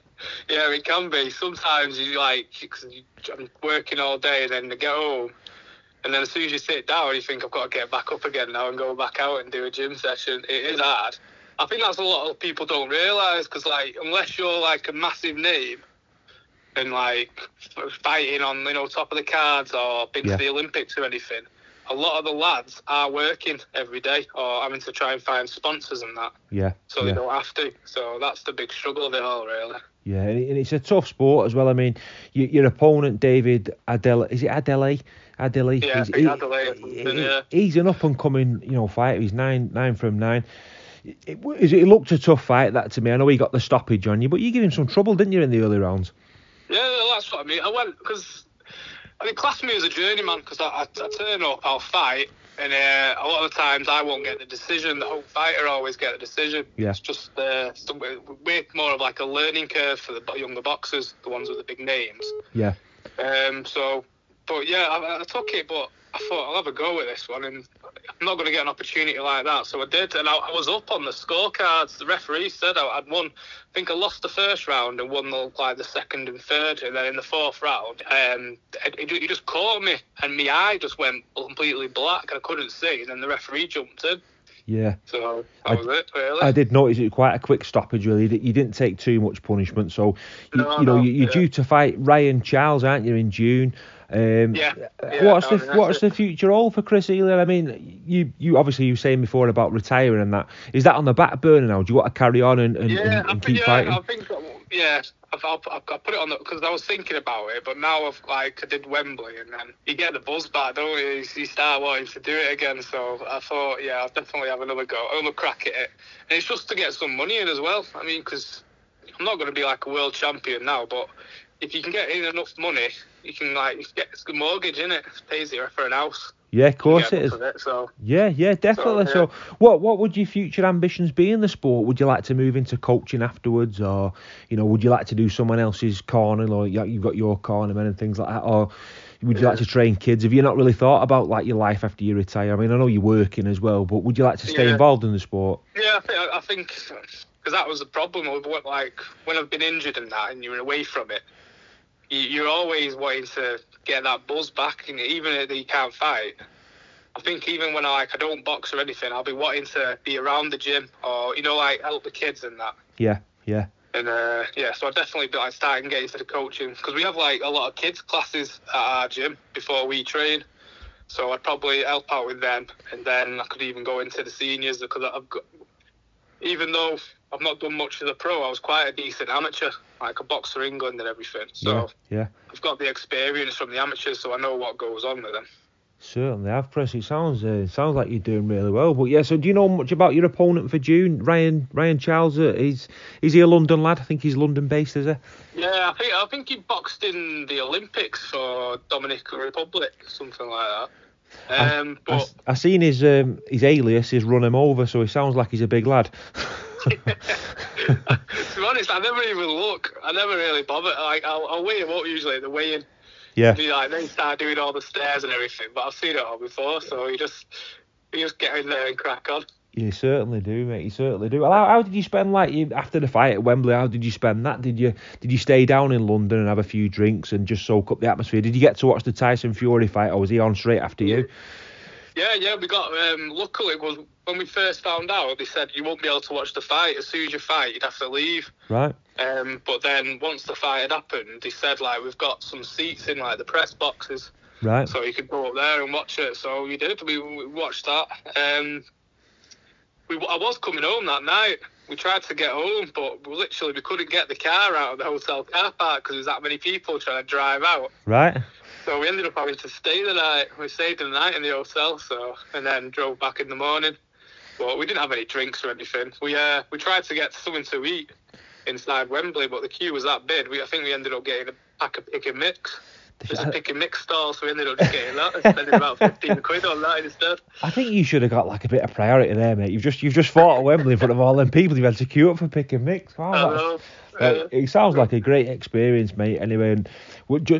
yeah, it can be. Sometimes you like, cause you, I'm working all day and then I get home. And then as soon as you sit down, you think, I've got to get back up again now and go back out and do a gym session. It is hard. I think that's a lot of people don't realise because, like, unless you're like a massive name and like fighting on, you know, top of the cards or been Yeah. to the Olympics or anything, a lot of the lads are working every day or having to try and find sponsors and that, Yeah. so yeah. they don't have to. So that's the big struggle of it all, really. Yeah, and it's a tough sport as well. I mean, your, your opponent David Adeleye, is it Adele? Adele. Yeah, He's- he- Adeleye he- yeah. He's an up and coming, you know, fighter. He's nine nine from nine. It, it, it looked a tough fight that to me. I know he got the stoppage on you, but you gave him some trouble, didn't you, in the early rounds? Yeah, that's what I mean. I went because I mean, class me as a journeyman because I, I, I turn up, I'll fight, and uh, a lot of the times I won't get the decision. The whole fighter always get the decision. Yeah. It's just uh, some- we're more of like a learning curve for the younger boxers, the ones with the big names. Yeah. Um. So, but yeah, I, I took it, but I thought I'll have a go with this one, and I'm not going to get an opportunity like that. So I did, and I, I was up on the scorecards. The referee said I, I'd won. I think I lost the first round and won the, like the second and third, and then in the fourth round, um, it, it, he just caught me, and my eye just went completely black, and I couldn't see. And then the referee jumped in. Yeah. So that I- was it, really. I did notice it was quite a quick stoppage, really. You didn't take too much punishment, so you, No, you know no, you- you're yeah. due to fight Ryan Charles, aren't you, in June? Um, Yeah, uh, yeah, what's the what's it. the future all for Chris Ely? I mean, you you obviously you were saying before about retiring and that. Is that on the back burner now? Do you want to carry on and, and, yeah, and, I and think, keep yeah, fighting? I think, yeah, I've, I've, I've, put it on because I was thinking about it, but now I've like I did Wembley, and then you get the buzz back, don't you? You- You start wanting to do it again. So I thought, yeah, I'll definitely have another go, another crack at it, and it's just to get some money in as well. I mean, because I'm not going to be like a world champion now, but if you can get in enough money, you can like get a mortgage in it, pays you for an house. Yeah, of course it is. It, so. Yeah, yeah, definitely. So, yeah. so, what what would your future ambitions be in the sport? Would you like to move into coaching afterwards, or you know, would you like to do someone else's corner, or you've got your cornermen and things like that, or would you yeah. like to train kids? Have you not really thought about like your life after you retire? I mean, I know you're working as well, but would you like to stay yeah. involved in the sport? Yeah, I think because that was the problem like when I've been injured and that, and you're away from it, you're always wanting to get that buzz back, and even if you can't fight. I think even when I like I don't box or anything, I'll be wanting to be around the gym or you know like help the kids and that. Yeah, yeah. And uh, yeah, so I definitely be like starting getting into the coaching because we have like a lot of kids classes at our gym before we train. So I'd probably help out with them, and then I could even go into the seniors because I've got. Even though I've not done much as a pro, I was quite a decent amateur, like a box for England and everything. So yeah, yeah. I've got the experience from the amateurs, so I know what goes on with them. Certainly I've Chris. It sounds uh, sounds like you're doing really well. But yeah, so do you know much about your opponent for June, Ryan Ryan Charles? Uh, he's is he a London lad? I think he's London based, is he? Yeah, I think I think he boxed in the Olympics for Dominican Republic, something like that. Um, I, but I, I seen his um, his alias is run him over, so he sounds like he's a big lad. *laughs* to be honest, I never even look. I never really bother. Like I'll, I'll weigh him up usually at the weigh-in yeah. Be like, then start doing all the stairs and everything. But I've seen it all before, so you just you just get in there and crack on. You certainly do, mate. You certainly do. Well, how, how did you spend like you after the fight at Wembley? How did you spend that? Did you did you stay down in London and have a few drinks and just soak up the atmosphere? Did you get to watch the Tyson Fury fight, or was he on straight after you? Yeah, yeah, we got. Um, luckily, it was when we first found out. They said you won't be able to watch the fight as soon as you fight. You'd have to leave. Right. Um, but then once the fight had happened, they said like we've got some seats in like the press boxes. Right. So you could go up there and watch it. So we did. We, we watched that. Um, we I was coming home that night. We tried to get home, but we literally we couldn't get the car out of the hotel car park because there's that many people trying to drive out. Right. So we ended up having to stay the night. We stayed the night in the hotel, so and then drove back in the morning. But we didn't have any drinks or anything. We uh we tried to get something to eat inside Wembley, but the queue was that big. We I think we ended up getting a pack of pick and mix. There's a pick and mix stall, so we ended up just getting that and spending about fifteen quid on that instead. I think you should have got like a bit of priority there, mate. You've just you've just fought at Wembley in front of all them people. You've had to queue up for pick and mix. Oh, uh, it sounds like a great experience, mate. Anyway, and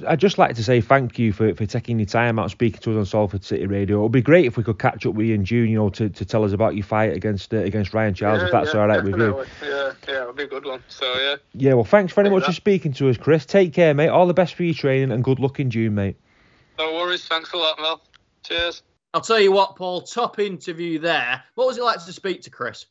I'd just like to say thank you for, for taking your time out speaking to us on Salford City Radio. It would be great if we could catch up with you in June, you know, to, to tell us about your fight against uh, against Ryan Charles, yeah, if that's yeah, all right definitely. with you. Yeah, yeah, it'll be a good one. So yeah. Yeah, well, thanks very much for speaking to us, Chris. Take care, mate. All the best for your training and good luck in June, mate. No worries. Thanks a lot, Mel. Cheers. I'll tell you what, Paul. Top interview there. What was it like to speak to Chris?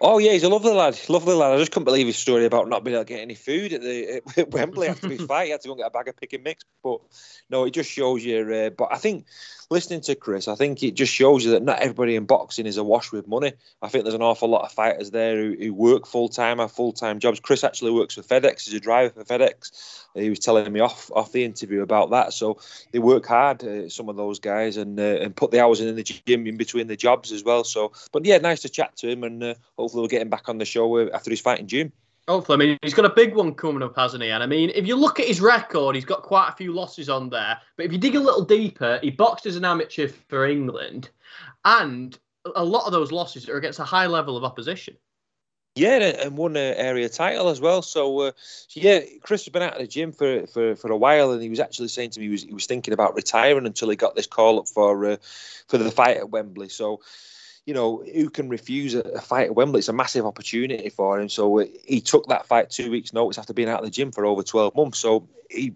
Oh yeah, he's a lovely lad, lovely lad. I just couldn't believe his story about not being able to get any food at the at *laughs* Wembley after his fight. He had to go and get a bag of pick and mix. But no, it just shows you. Uh, but I think listening to Chris, I think it just shows you that not everybody in boxing is awash with money. I think there's an awful lot of fighters there who, who work full time, have full time jobs. Chris actually works for FedEx. He's a driver for FedEx he was telling me off off the interview about that. So they work hard, uh, some of those guys, and uh, and put the hours in, in the gym in between the jobs as well. So, but yeah, nice to chat to him, and uh, hopefully we'll get him back on the show uh, after his fight in June. Hopefully, I mean he's got a big one coming up, hasn't he? And I mean, if you look at his record, he's got quite a few losses on there. But if you dig a little deeper, he boxed as an amateur for England, and a lot of those losses are against a high level of opposition. Yeah, and won an area title as well. So, uh, yeah, Chris has been out of the gym for, for, for a while, and he was actually saying to me he was he was thinking about retiring until he got this call up for uh, for the fight at Wembley. So, you know, who can refuse a, fight at Wembley? It's a massive opportunity for him. So uh, he took that fight two weeks' notice after being out of the gym for over 12 months. So he,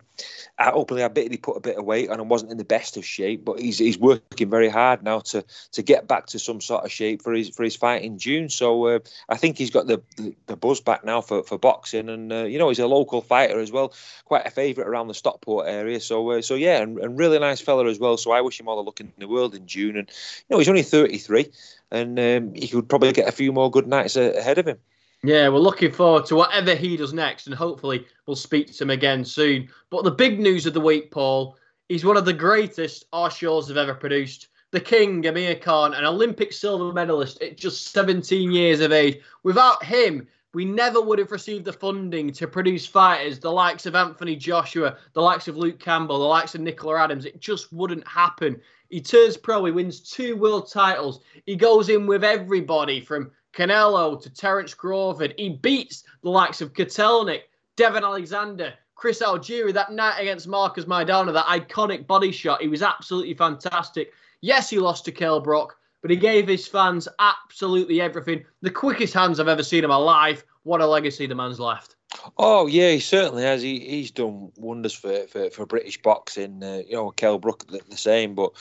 I openly admitted he put a bit of weight on and wasn't in the best of shape, but he's he's working very hard now to to get back to some sort of shape for his for his fight in June. So uh, I think he's got the, the, the buzz back now for for boxing, and uh, you know he's a local fighter as well, quite a favourite around the Stockport area. So uh, so yeah, and, and really nice fella as well. So I wish him all the luck in the world in June. And you know he's only 33 and um, he could probably get a few more good nights ahead of him. Yeah, we're looking forward to whatever he does next, and hopefully we'll speak to him again soon. But the big news of the week, Paul, he's one of the greatest our have ever produced. The King, Amir Khan, an Olympic silver medalist at just 17 years of age. Without him, we never would have received the funding to produce fighters the likes of Anthony Joshua, the likes of Luke Campbell, the likes of Nicola Adams. It just wouldn't happen. He turns pro, he wins two world titles. He goes in with everybody from Canelo to Terence Crawford. He beats the likes of Kotelnik, Devon Alexander, Chris Algieri, that night against Marcos Maidana, that iconic body shot. He was absolutely fantastic. Yes, he lost to Kell Brook, but he gave his fans absolutely everything. The quickest hands I've ever seen in my life. What a legacy the man's left. Oh yeah, he certainly has. He, he's done wonders for, for, for British boxing. Uh, you know, Kell Brook the, the, same, but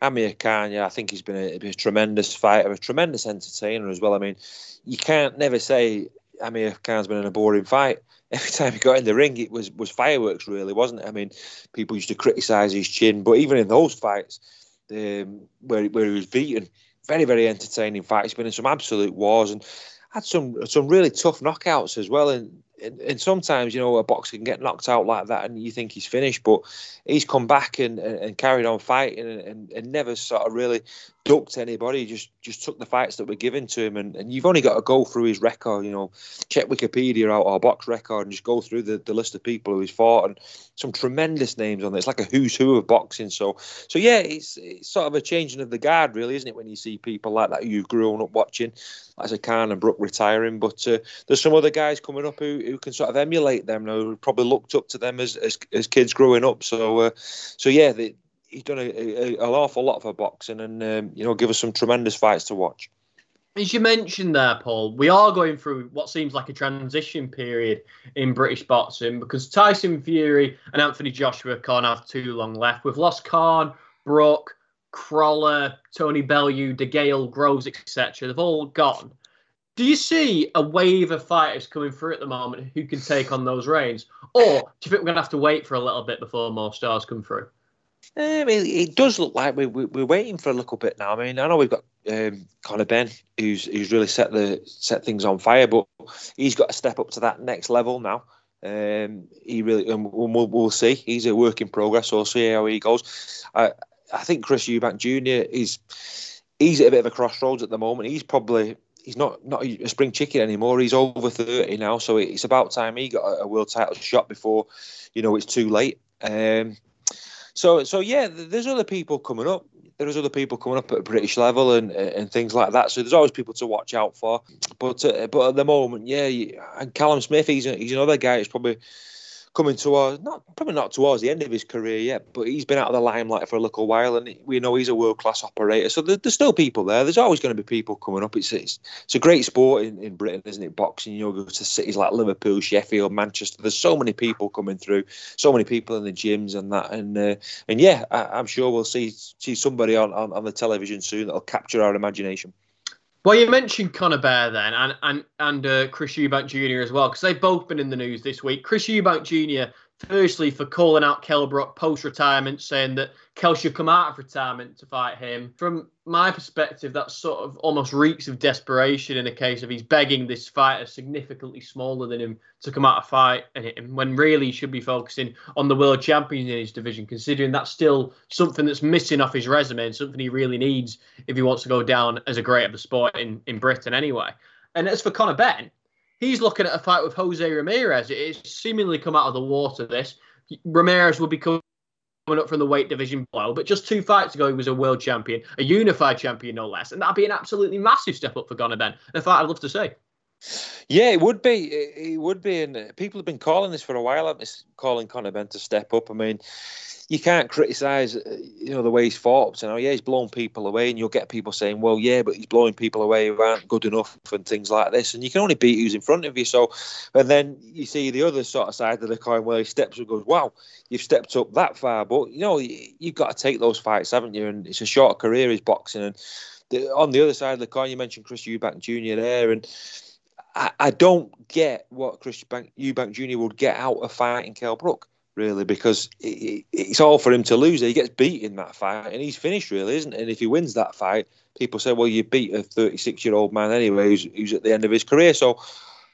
Amir Khan, yeah, I think he's been a, a, tremendous fighter, a tremendous entertainer as well. I mean, you can't never say Amir Khan's been in a boring fight. *laughs* Every time he got in the ring, it was was fireworks, really, wasn't it? I mean, people used to criticise his chin, but even in those fights, um, where where he was beaten, very very entertaining fight. He's been in some absolute wars and had some some really tough knockouts as well. And and, and, sometimes you know a boxer can get knocked out like that and you think he's finished but he's come back and, and, and carried on fighting and, and, never sort of really ducked anybody. He just just took the fights that were given to him and, and you've only got to go through his record you know check wikipedia out or box record and just go through the, the list of people who he's fought and some tremendous names on there. It's like a who's who of boxing. So so yeah it's, it's sort of a changing of the guard really isn't it when you see people like that you've grown up watching like I Khan and Brook retiring but uh, there's some other guys coming up who, who can sort of emulate them. Know, probably looked up to them as as, as kids growing up. So, uh, so yeah, they, he's done a, a, an awful lot for boxing, and um, you know, give us some tremendous fights to watch. As you mentioned there, Paul, we are going through what seems like a transition period in British boxing because Tyson Fury and Anthony Joshua can't have too long left. We've lost Khan, Brook, Crawler, Tony Bellew, DeGale, Groves, etc. They've all gone. Do you see a wave of fighters coming through at the moment who can take on those reins? Or do you think we're going to have to wait for a little bit before more stars come through? I mean, it does look like we, we, we're waiting for a little bit now. I mean, I know we've got um, Conor Benn, who's who's really set the set things on fire, but he's got to step up to that next level now. Um, he really, and we'll, we'll see. He's a work in progress. So we'll see how he goes. I I think Chris Eubank Jr. is he's at a bit of a crossroads at the moment. He's probably he's not not a spring chicken anymore. He's over thirty now, so it's about time he got a, world title shot before you know it's too late. Um, so so yeah, there's other people coming up. There's other people coming up at a British level and and things like that. So there's always people to watch out for. But uh, but at the moment, yeah, and Callum Smith, he's a, he's another guy. It's probably coming towards not probably not towards the end of his career yet, but he's been out of the limelight for a little while, and we know he's a world class operator. So there, there's still people there. There's always going to be people coming up. It's it's, it's a great sport in, in Britain, isn't it? Boxing. You go to cities like Liverpool, Sheffield, Manchester. There's so many people coming through, so many people in the gyms and that, and uh, and yeah, I, am sure we'll see see somebody on, on on the television soon that'll capture our imagination. Well, you mentioned Conor Benn then, and and and uh, Chris Eubank Jr. as well, because they've both been in the news this week. Chris Eubank Jr firstly for calling out Kell Brook post retirement, saying that Kell should come out of retirement to fight him. From my perspective, that sort of almost reeks of desperation in a case of he's begging this fighter significantly smaller than him to come out and fight him when really he should be focusing on the world champions in his division, considering that's still something that's missing off his resume and something he really needs if he wants to go down as a great of the sport in, in Britain anyway. And as for Conor Benn, he's looking at a fight with Jose Ramirez. It's seemingly come out of the water. This Ramirez would be coming up from the weight division below, but just two fights ago he was a world champion, a unified champion no less, and that'd be an absolutely massive step up for Conor Benn. A fight I'd love to see. Yeah, it would be. It would be, and people have been calling this for a while. I'm calling Conor Benn to step up. I mean, you can't criticise, uh, you know, the way he's fought up to now. Yeah, he's blown people away, and you'll get people saying, "Well, yeah, but he's blowing people away who aren't good enough," and things like this. And you can only beat who's in front of you. So, and then you see the other sort of side of the coin where he steps and goes, "Wow, you've stepped up that far." But you know, you've got to take those fights, haven't you? And it's a short career, he's boxing. And the, on the other side of the coin, you mentioned Chris Eubank Jr. there, and I, I don't get what Chris Eubank Jr. would get out of fighting Kell Brook really, because it, it's all for him to lose. He gets beat in that fight, and he's finished, really, isn't it? And if he wins that fight, people say, well, you beat a 36 year old man anyway, who's, who's, at the end of his career. So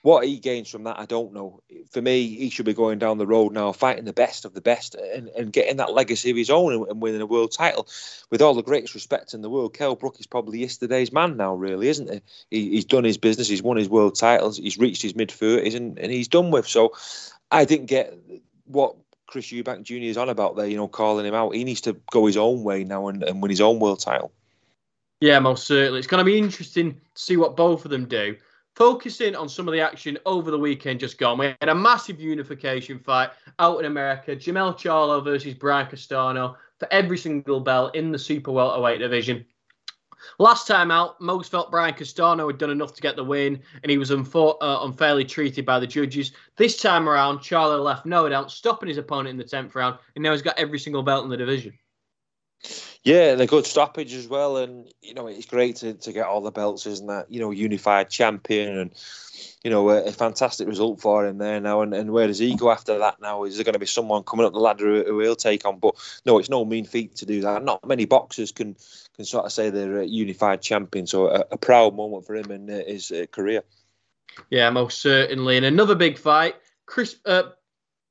What he gains from that, I don't know. For me, he should be going down the road now, fighting the best of the best and, and getting that legacy of his own and, and winning a world title. With all the greatest respect in the world, Kell Brook is probably yesterday's man now, really, isn't he? he he's done his business, he's won his world titles, he's reached his mid 30s, and, and he's done with. So I didn't get what Chris Eubank Jr. is on about there, you know, calling him out. He needs to go his own way now and, and win his own world title. Yeah, most certainly. It's going to be interesting to see what both of them do. Focusing on some of the action over the weekend just gone, we had a massive unification fight out in America. Jermell Charlo versus Brian Castano for every single belt in the super welterweight division. Last time out, most felt Brian Castano had done enough to get the win, and he was unfor- uh, unfairly treated by the judges. This time around, Charlo left no doubt, stopping his opponent in the 10th round, and now he's got every single belt in the division. Yeah, and a good stoppage as well. And, you know, it's great to, to get all the belts, isn't that? You know, unified champion and, you know, a, a fantastic result for him there now. And, and where does he go after that now? Is there going to be someone coming up the ladder who, he'll take on? But no, it's no mean feat to do that. Not many boxers can can sort of say they're a unified champion. So a, a proud moment for him in uh, his uh, career. Yeah, most certainly. And another big fight, Chris uh,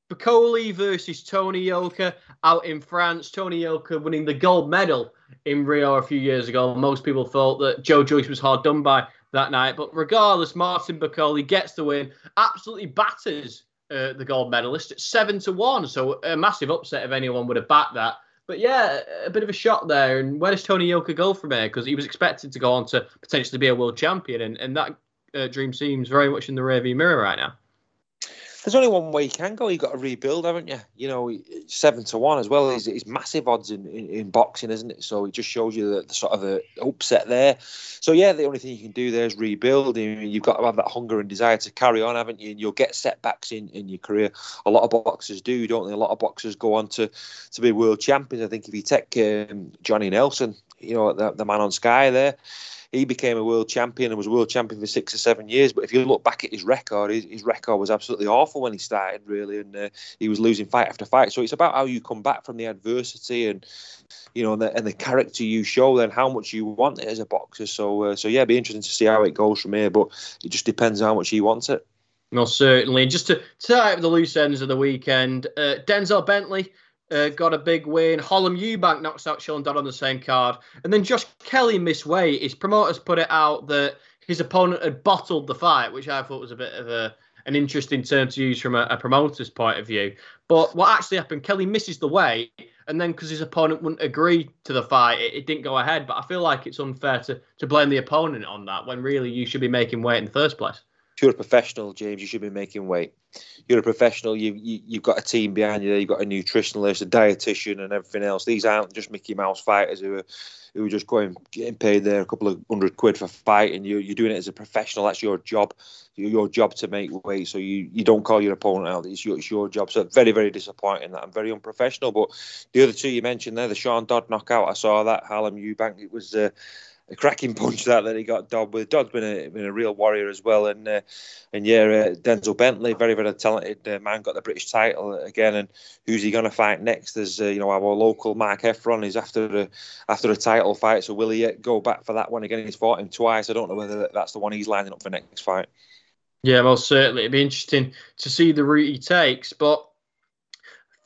Bakole versus Tony Yoka out in France. Tony Yoka winning the gold medal in Rio a few years ago. Most people thought that Joe Joyce was hard done by that night. But regardless, Martin Bakole gets the win, absolutely batters uh, the gold medalist at 7 to 1. So a massive upset if anyone would have backed that. But yeah, a bit of a shock there. And where does Tony Yoka go from here? Because he was expected to go on to potentially be a world champion. And, and that uh, dream seems very much in the rearview mirror right now there's only one way you can go. You've got to rebuild, haven't you? You know, seven to one as well is, massive odds in, in, in, boxing, isn't it? So it just shows you the, the, sort of the upset there. So yeah, the only thing you can do there is rebuild. You've got to have that hunger and desire to carry on, haven't you? And you'll get setbacks in, in your career. A lot of boxers do, don't they? A lot of boxers go on to, to be world champions. I think if you take um, Johnny Nelson, you know, the, the man on Sky there he became a world champion and was world champion for six or seven years. But if you look back at his record, his, his record was absolutely awful when he started, really, and uh, he was losing fight after fight. So it's about how you come back from the adversity and you know, and the, and the character you show, then how much you want it as a boxer. So, uh, so yeah, it'd be interesting to see how it goes from here. But it just depends how much he wants it. No, certainly. And just to tie up the loose ends of the weekend, uh, Denzel Bentley uh, got a big win. Harlem Eubank knocks out Sean Dodd on the same card. And then Josh Kelly missed weight. His promoters put it out that his opponent had bottled the fight, which I thought was a bit of a an interesting term to use from a, a promoter's point of view. But what actually happened, Kelly misses the weight, and then because his opponent wouldn't agree to the fight, it, it, didn't go ahead. But I feel like it's unfair to, to blame the opponent on that when really you should be making weight in the first place you're a professional, James, you should be making weight. You're a professional. You, you you've got a team behind you. You've got a nutritionalist, a dietitian, and everything else. These aren't just Mickey Mouse fighters who are who are just going getting paid there a couple of hundred quid for fighting. You you're doing it as a professional. That's your job. Your job to make weight. So you, you don't call your opponent out. It's your it's your job. So very very disappointing. That I'm very unprofessional. But the other two you mentioned there, the Sean Dodd knockout. I saw that. Harlem Eubank. It was. Uh, a cracking *laughs* punch that that he got Dodd with. Dodd's been a been a real warrior as well, and uh, and yeah, uh, Denzel Bentley, very very talented uh, man, got the British title again. And who's he going to fight next? There's uh, you know our local Mark Heffron is after a after a title fight, so will he go back for that one again? He's fought him twice. I don't know whether that's the one he's lining up for next fight. Yeah, well, certainly. It'd be interesting to see the route he takes, but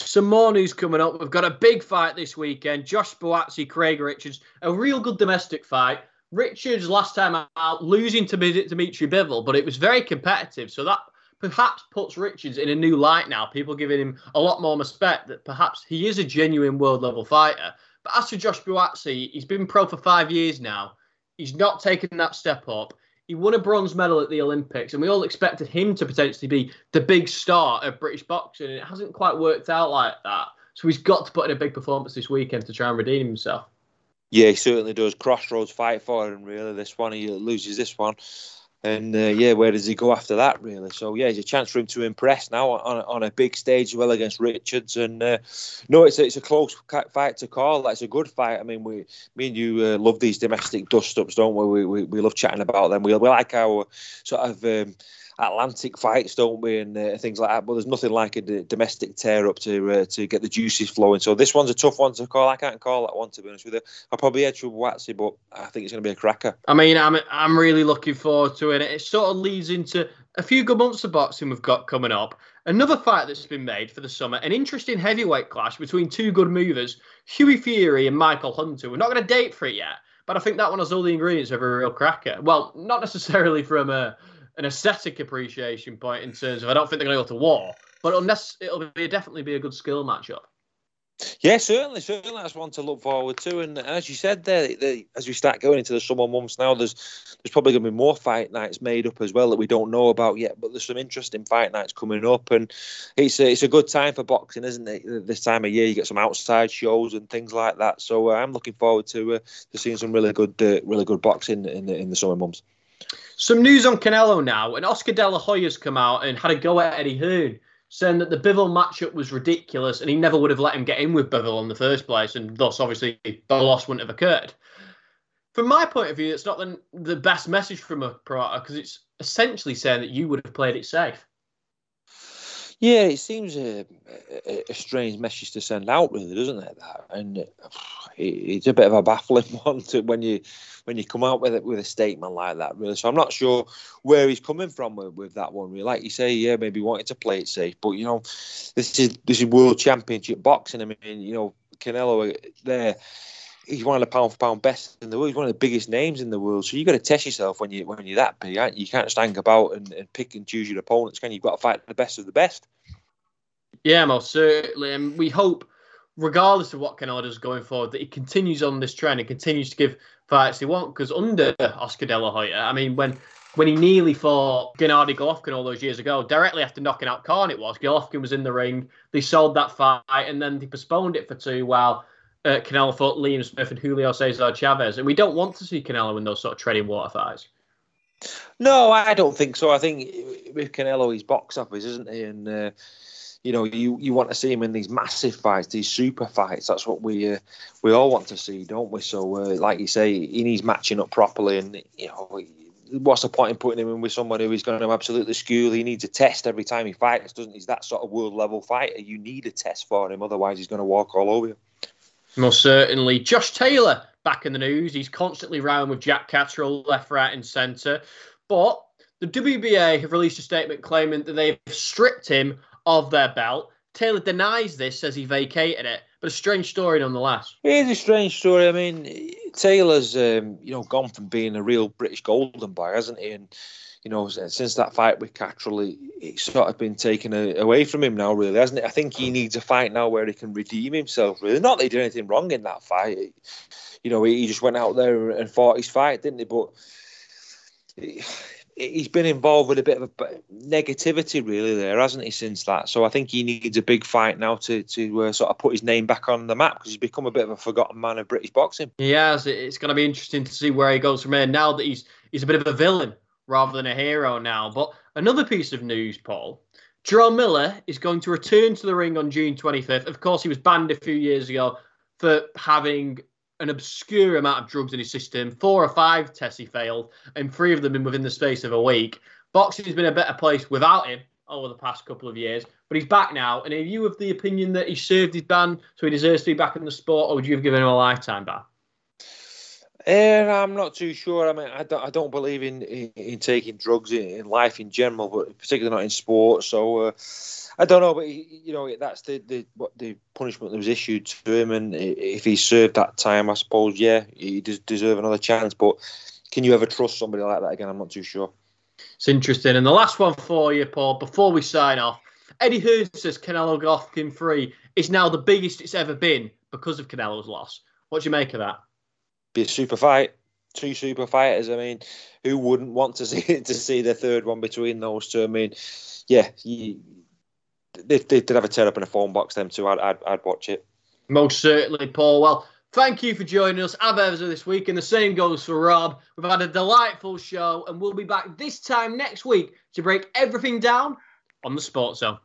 some more news coming up. We've got a big fight this weekend. Josh Buatsi, Craig Richards, a real good domestic fight. Richards last time out losing to Dimitri Bivol, but it was very competitive. So that perhaps puts Richards in a new light now. People giving him a lot more respect that perhaps he is a genuine world level fighter. But as for Josh Buatsi, he's been pro for five years now. He's not taken that step up. He won a bronze medal at the Olympics, and we all expected him to potentially be the big star of British boxing, and it hasn't quite worked out like that. So he's got to put in a big performance this weekend to try and redeem himself. Yeah, he certainly does. Crossroads fight for him, really. This one, he loses this one. And uh, yeah, where does he go after that, really? So yeah, it's a chance for him to impress now on, on a big stage, well against Richards. And uh, no, it's a, it's a close fight to call. That's a good fight. I mean, we, me and you uh, love these domestic dust ups, don't we? We, we? we love chatting about them. We, we like our sort of. Um, Atlantic fights, don't we, and uh, things like that. But there's nothing like a d- domestic tear up to uh, to get the juices flowing. So this one's a tough one to call. I can't call that one to be honest with you. I'll probably edge with Buatsi, but I think it's going to be a cracker. I mean, I'm I'm really looking forward to it. It sort of leads into a few good months of boxing we've got coming up. Another fight that's been made for the summer, an interesting heavyweight clash between two good movers, Hughie Fury and Michael Hunter. We're not going to date for it yet, but I think that one has all the ingredients of a real cracker. Well, not necessarily from a, an aesthetic appreciation point in terms of I don't think they're going to go to war, but unless it'll be definitely be a good skill matchup. Yeah, certainly, certainly that's one to look forward to. And as you said there, the, as we start going into the summer months now, there's there's probably going to be more fight nights made up as well that we don't know about yet. But there's some interesting fight nights coming up, and it's a, it's a good time for boxing, isn't it? This time of year, you get some outside shows and things like that. So uh, I'm looking forward to uh, to seeing some really good uh, really good boxing in the in the summer months. Some news on Canelo now, and Oscar De La Hoya's come out and had a go at Eddie Hearn saying that the Bivol matchup was ridiculous and he never would have let him get in with Bivol in the first place, and thus obviously the loss wouldn't have occurred. From my point of view, it's not the, the best message from a promoter because it's essentially saying that you would have played it safe. Yeah, it seems a, a, a, strange message to send out, really, doesn't it? That and *sighs* it, it's a bit of a baffling *laughs* one to when you when you come out with it with a statement like that, really. So I'm not sure where he's coming from with, with that one. Really, like you say, yeah, maybe wanting to play it safe, but you know, this is this is World Championship boxing. I mean, you know, Canelo uh, there he's one of the pound for pound best in the world. He's one of the biggest names in the world. So you've got to test yourself when you when you're that big. You? you? can't just hang about and, and, pick and choose your opponents. Can you? You've got to fight the best of the best. Yeah, most certainly, and we hope, regardless of what Canelo does going forward, that he continues on this trend and continues to give fights he wants. Because under Oscar De La Hoya, I mean, when when he nearly fought Gennady Golovkin all those years ago, directly after knocking out Khan, it was Golovkin was in the ring. They sold that fight, and then they postponed it for two while uh, Canelo fought Liam Smith and Julio Cesar Chavez, and we don't want to see Canelo in those sort of treading water fights. No, I don't think so. I think with Canelo, he's box office, isn't he? And uh, you know, you, you want to see him in these massive fights, these super fights. That's what we uh, we all want to see, don't we? So, uh, like you say, he needs matching up properly, and you know, what's the point in putting him in with someone who is going to absolutely school? He needs a test every time he fights, doesn't he? He's that sort of world level fighter. You need a test for him, otherwise he's going to walk all over you. Most certainly. Josh Taylor back in the news. He's constantly round with Jack Catterall left, right, and centre. But the WBA have released a statement claiming that they've stripped him of their belt. Taylor denies this, says he vacated it, but a strange story nonetheless. It is a strange story. I mean, Taylor's um, you know gone from being a real British golden boy, hasn't he? And you know, since that fight with Catterall, it's sort of been taken away from him now, really, hasn't it? I think he needs a fight now where he can redeem himself, really. Not that he did anything wrong in that fight. You know, he just went out there and fought his fight, didn't he? But *sighs* he's been involved with a bit of a negativity, really, there, hasn't he, since that? So I think he needs a big fight now to to uh, sort of put his name back on the map because he's become a bit of a forgotten man of British boxing. He has. It's going to be interesting to see where he goes from here now that he's he's a bit of a villain rather than a hero now. But another piece of news, Paul. Jarrell Miller is going to return to the ring on June 25th. Of course, he was banned a few years ago for having an obscure amount of drugs in his system. Four or five tests he failed, and three of them in within the space of a week. Boxing has been a better place without him over the past couple of years, but he's back now. And are you of the opinion that he served his ban, so he deserves to be back in the sport, or would you have given him a lifetime ban? Uh, I'm not too sure. I mean, I don't, I don't believe in, in, in taking drugs in, in, life in general, but particularly not in sport. So uh, I don't know, but you know, that's the, the what the punishment that was issued to him, and if he served that time, I suppose, yeah, he does deserve another chance. But can you ever trust somebody like that again? I'm not too sure. It's interesting. And the last one for you, Paul, before we sign off, Eddie Hearn says Canelo Golovkin three is now the biggest it's ever been because of Canelo's loss. What do you make of that? Be a super fight. Two super fighters. I mean, who wouldn't want to *laughs* see to see the third one between those two? I mean, yeah, you, they, they did have a turn up in a phone box. Them two, I'd, I'd, I'd watch it. Most certainly, Paul. Well, thank you for joining us ever this week, and the same goes for Rob. We've had a delightful show, and we'll be back this time next week to break everything down on the Sports Zone.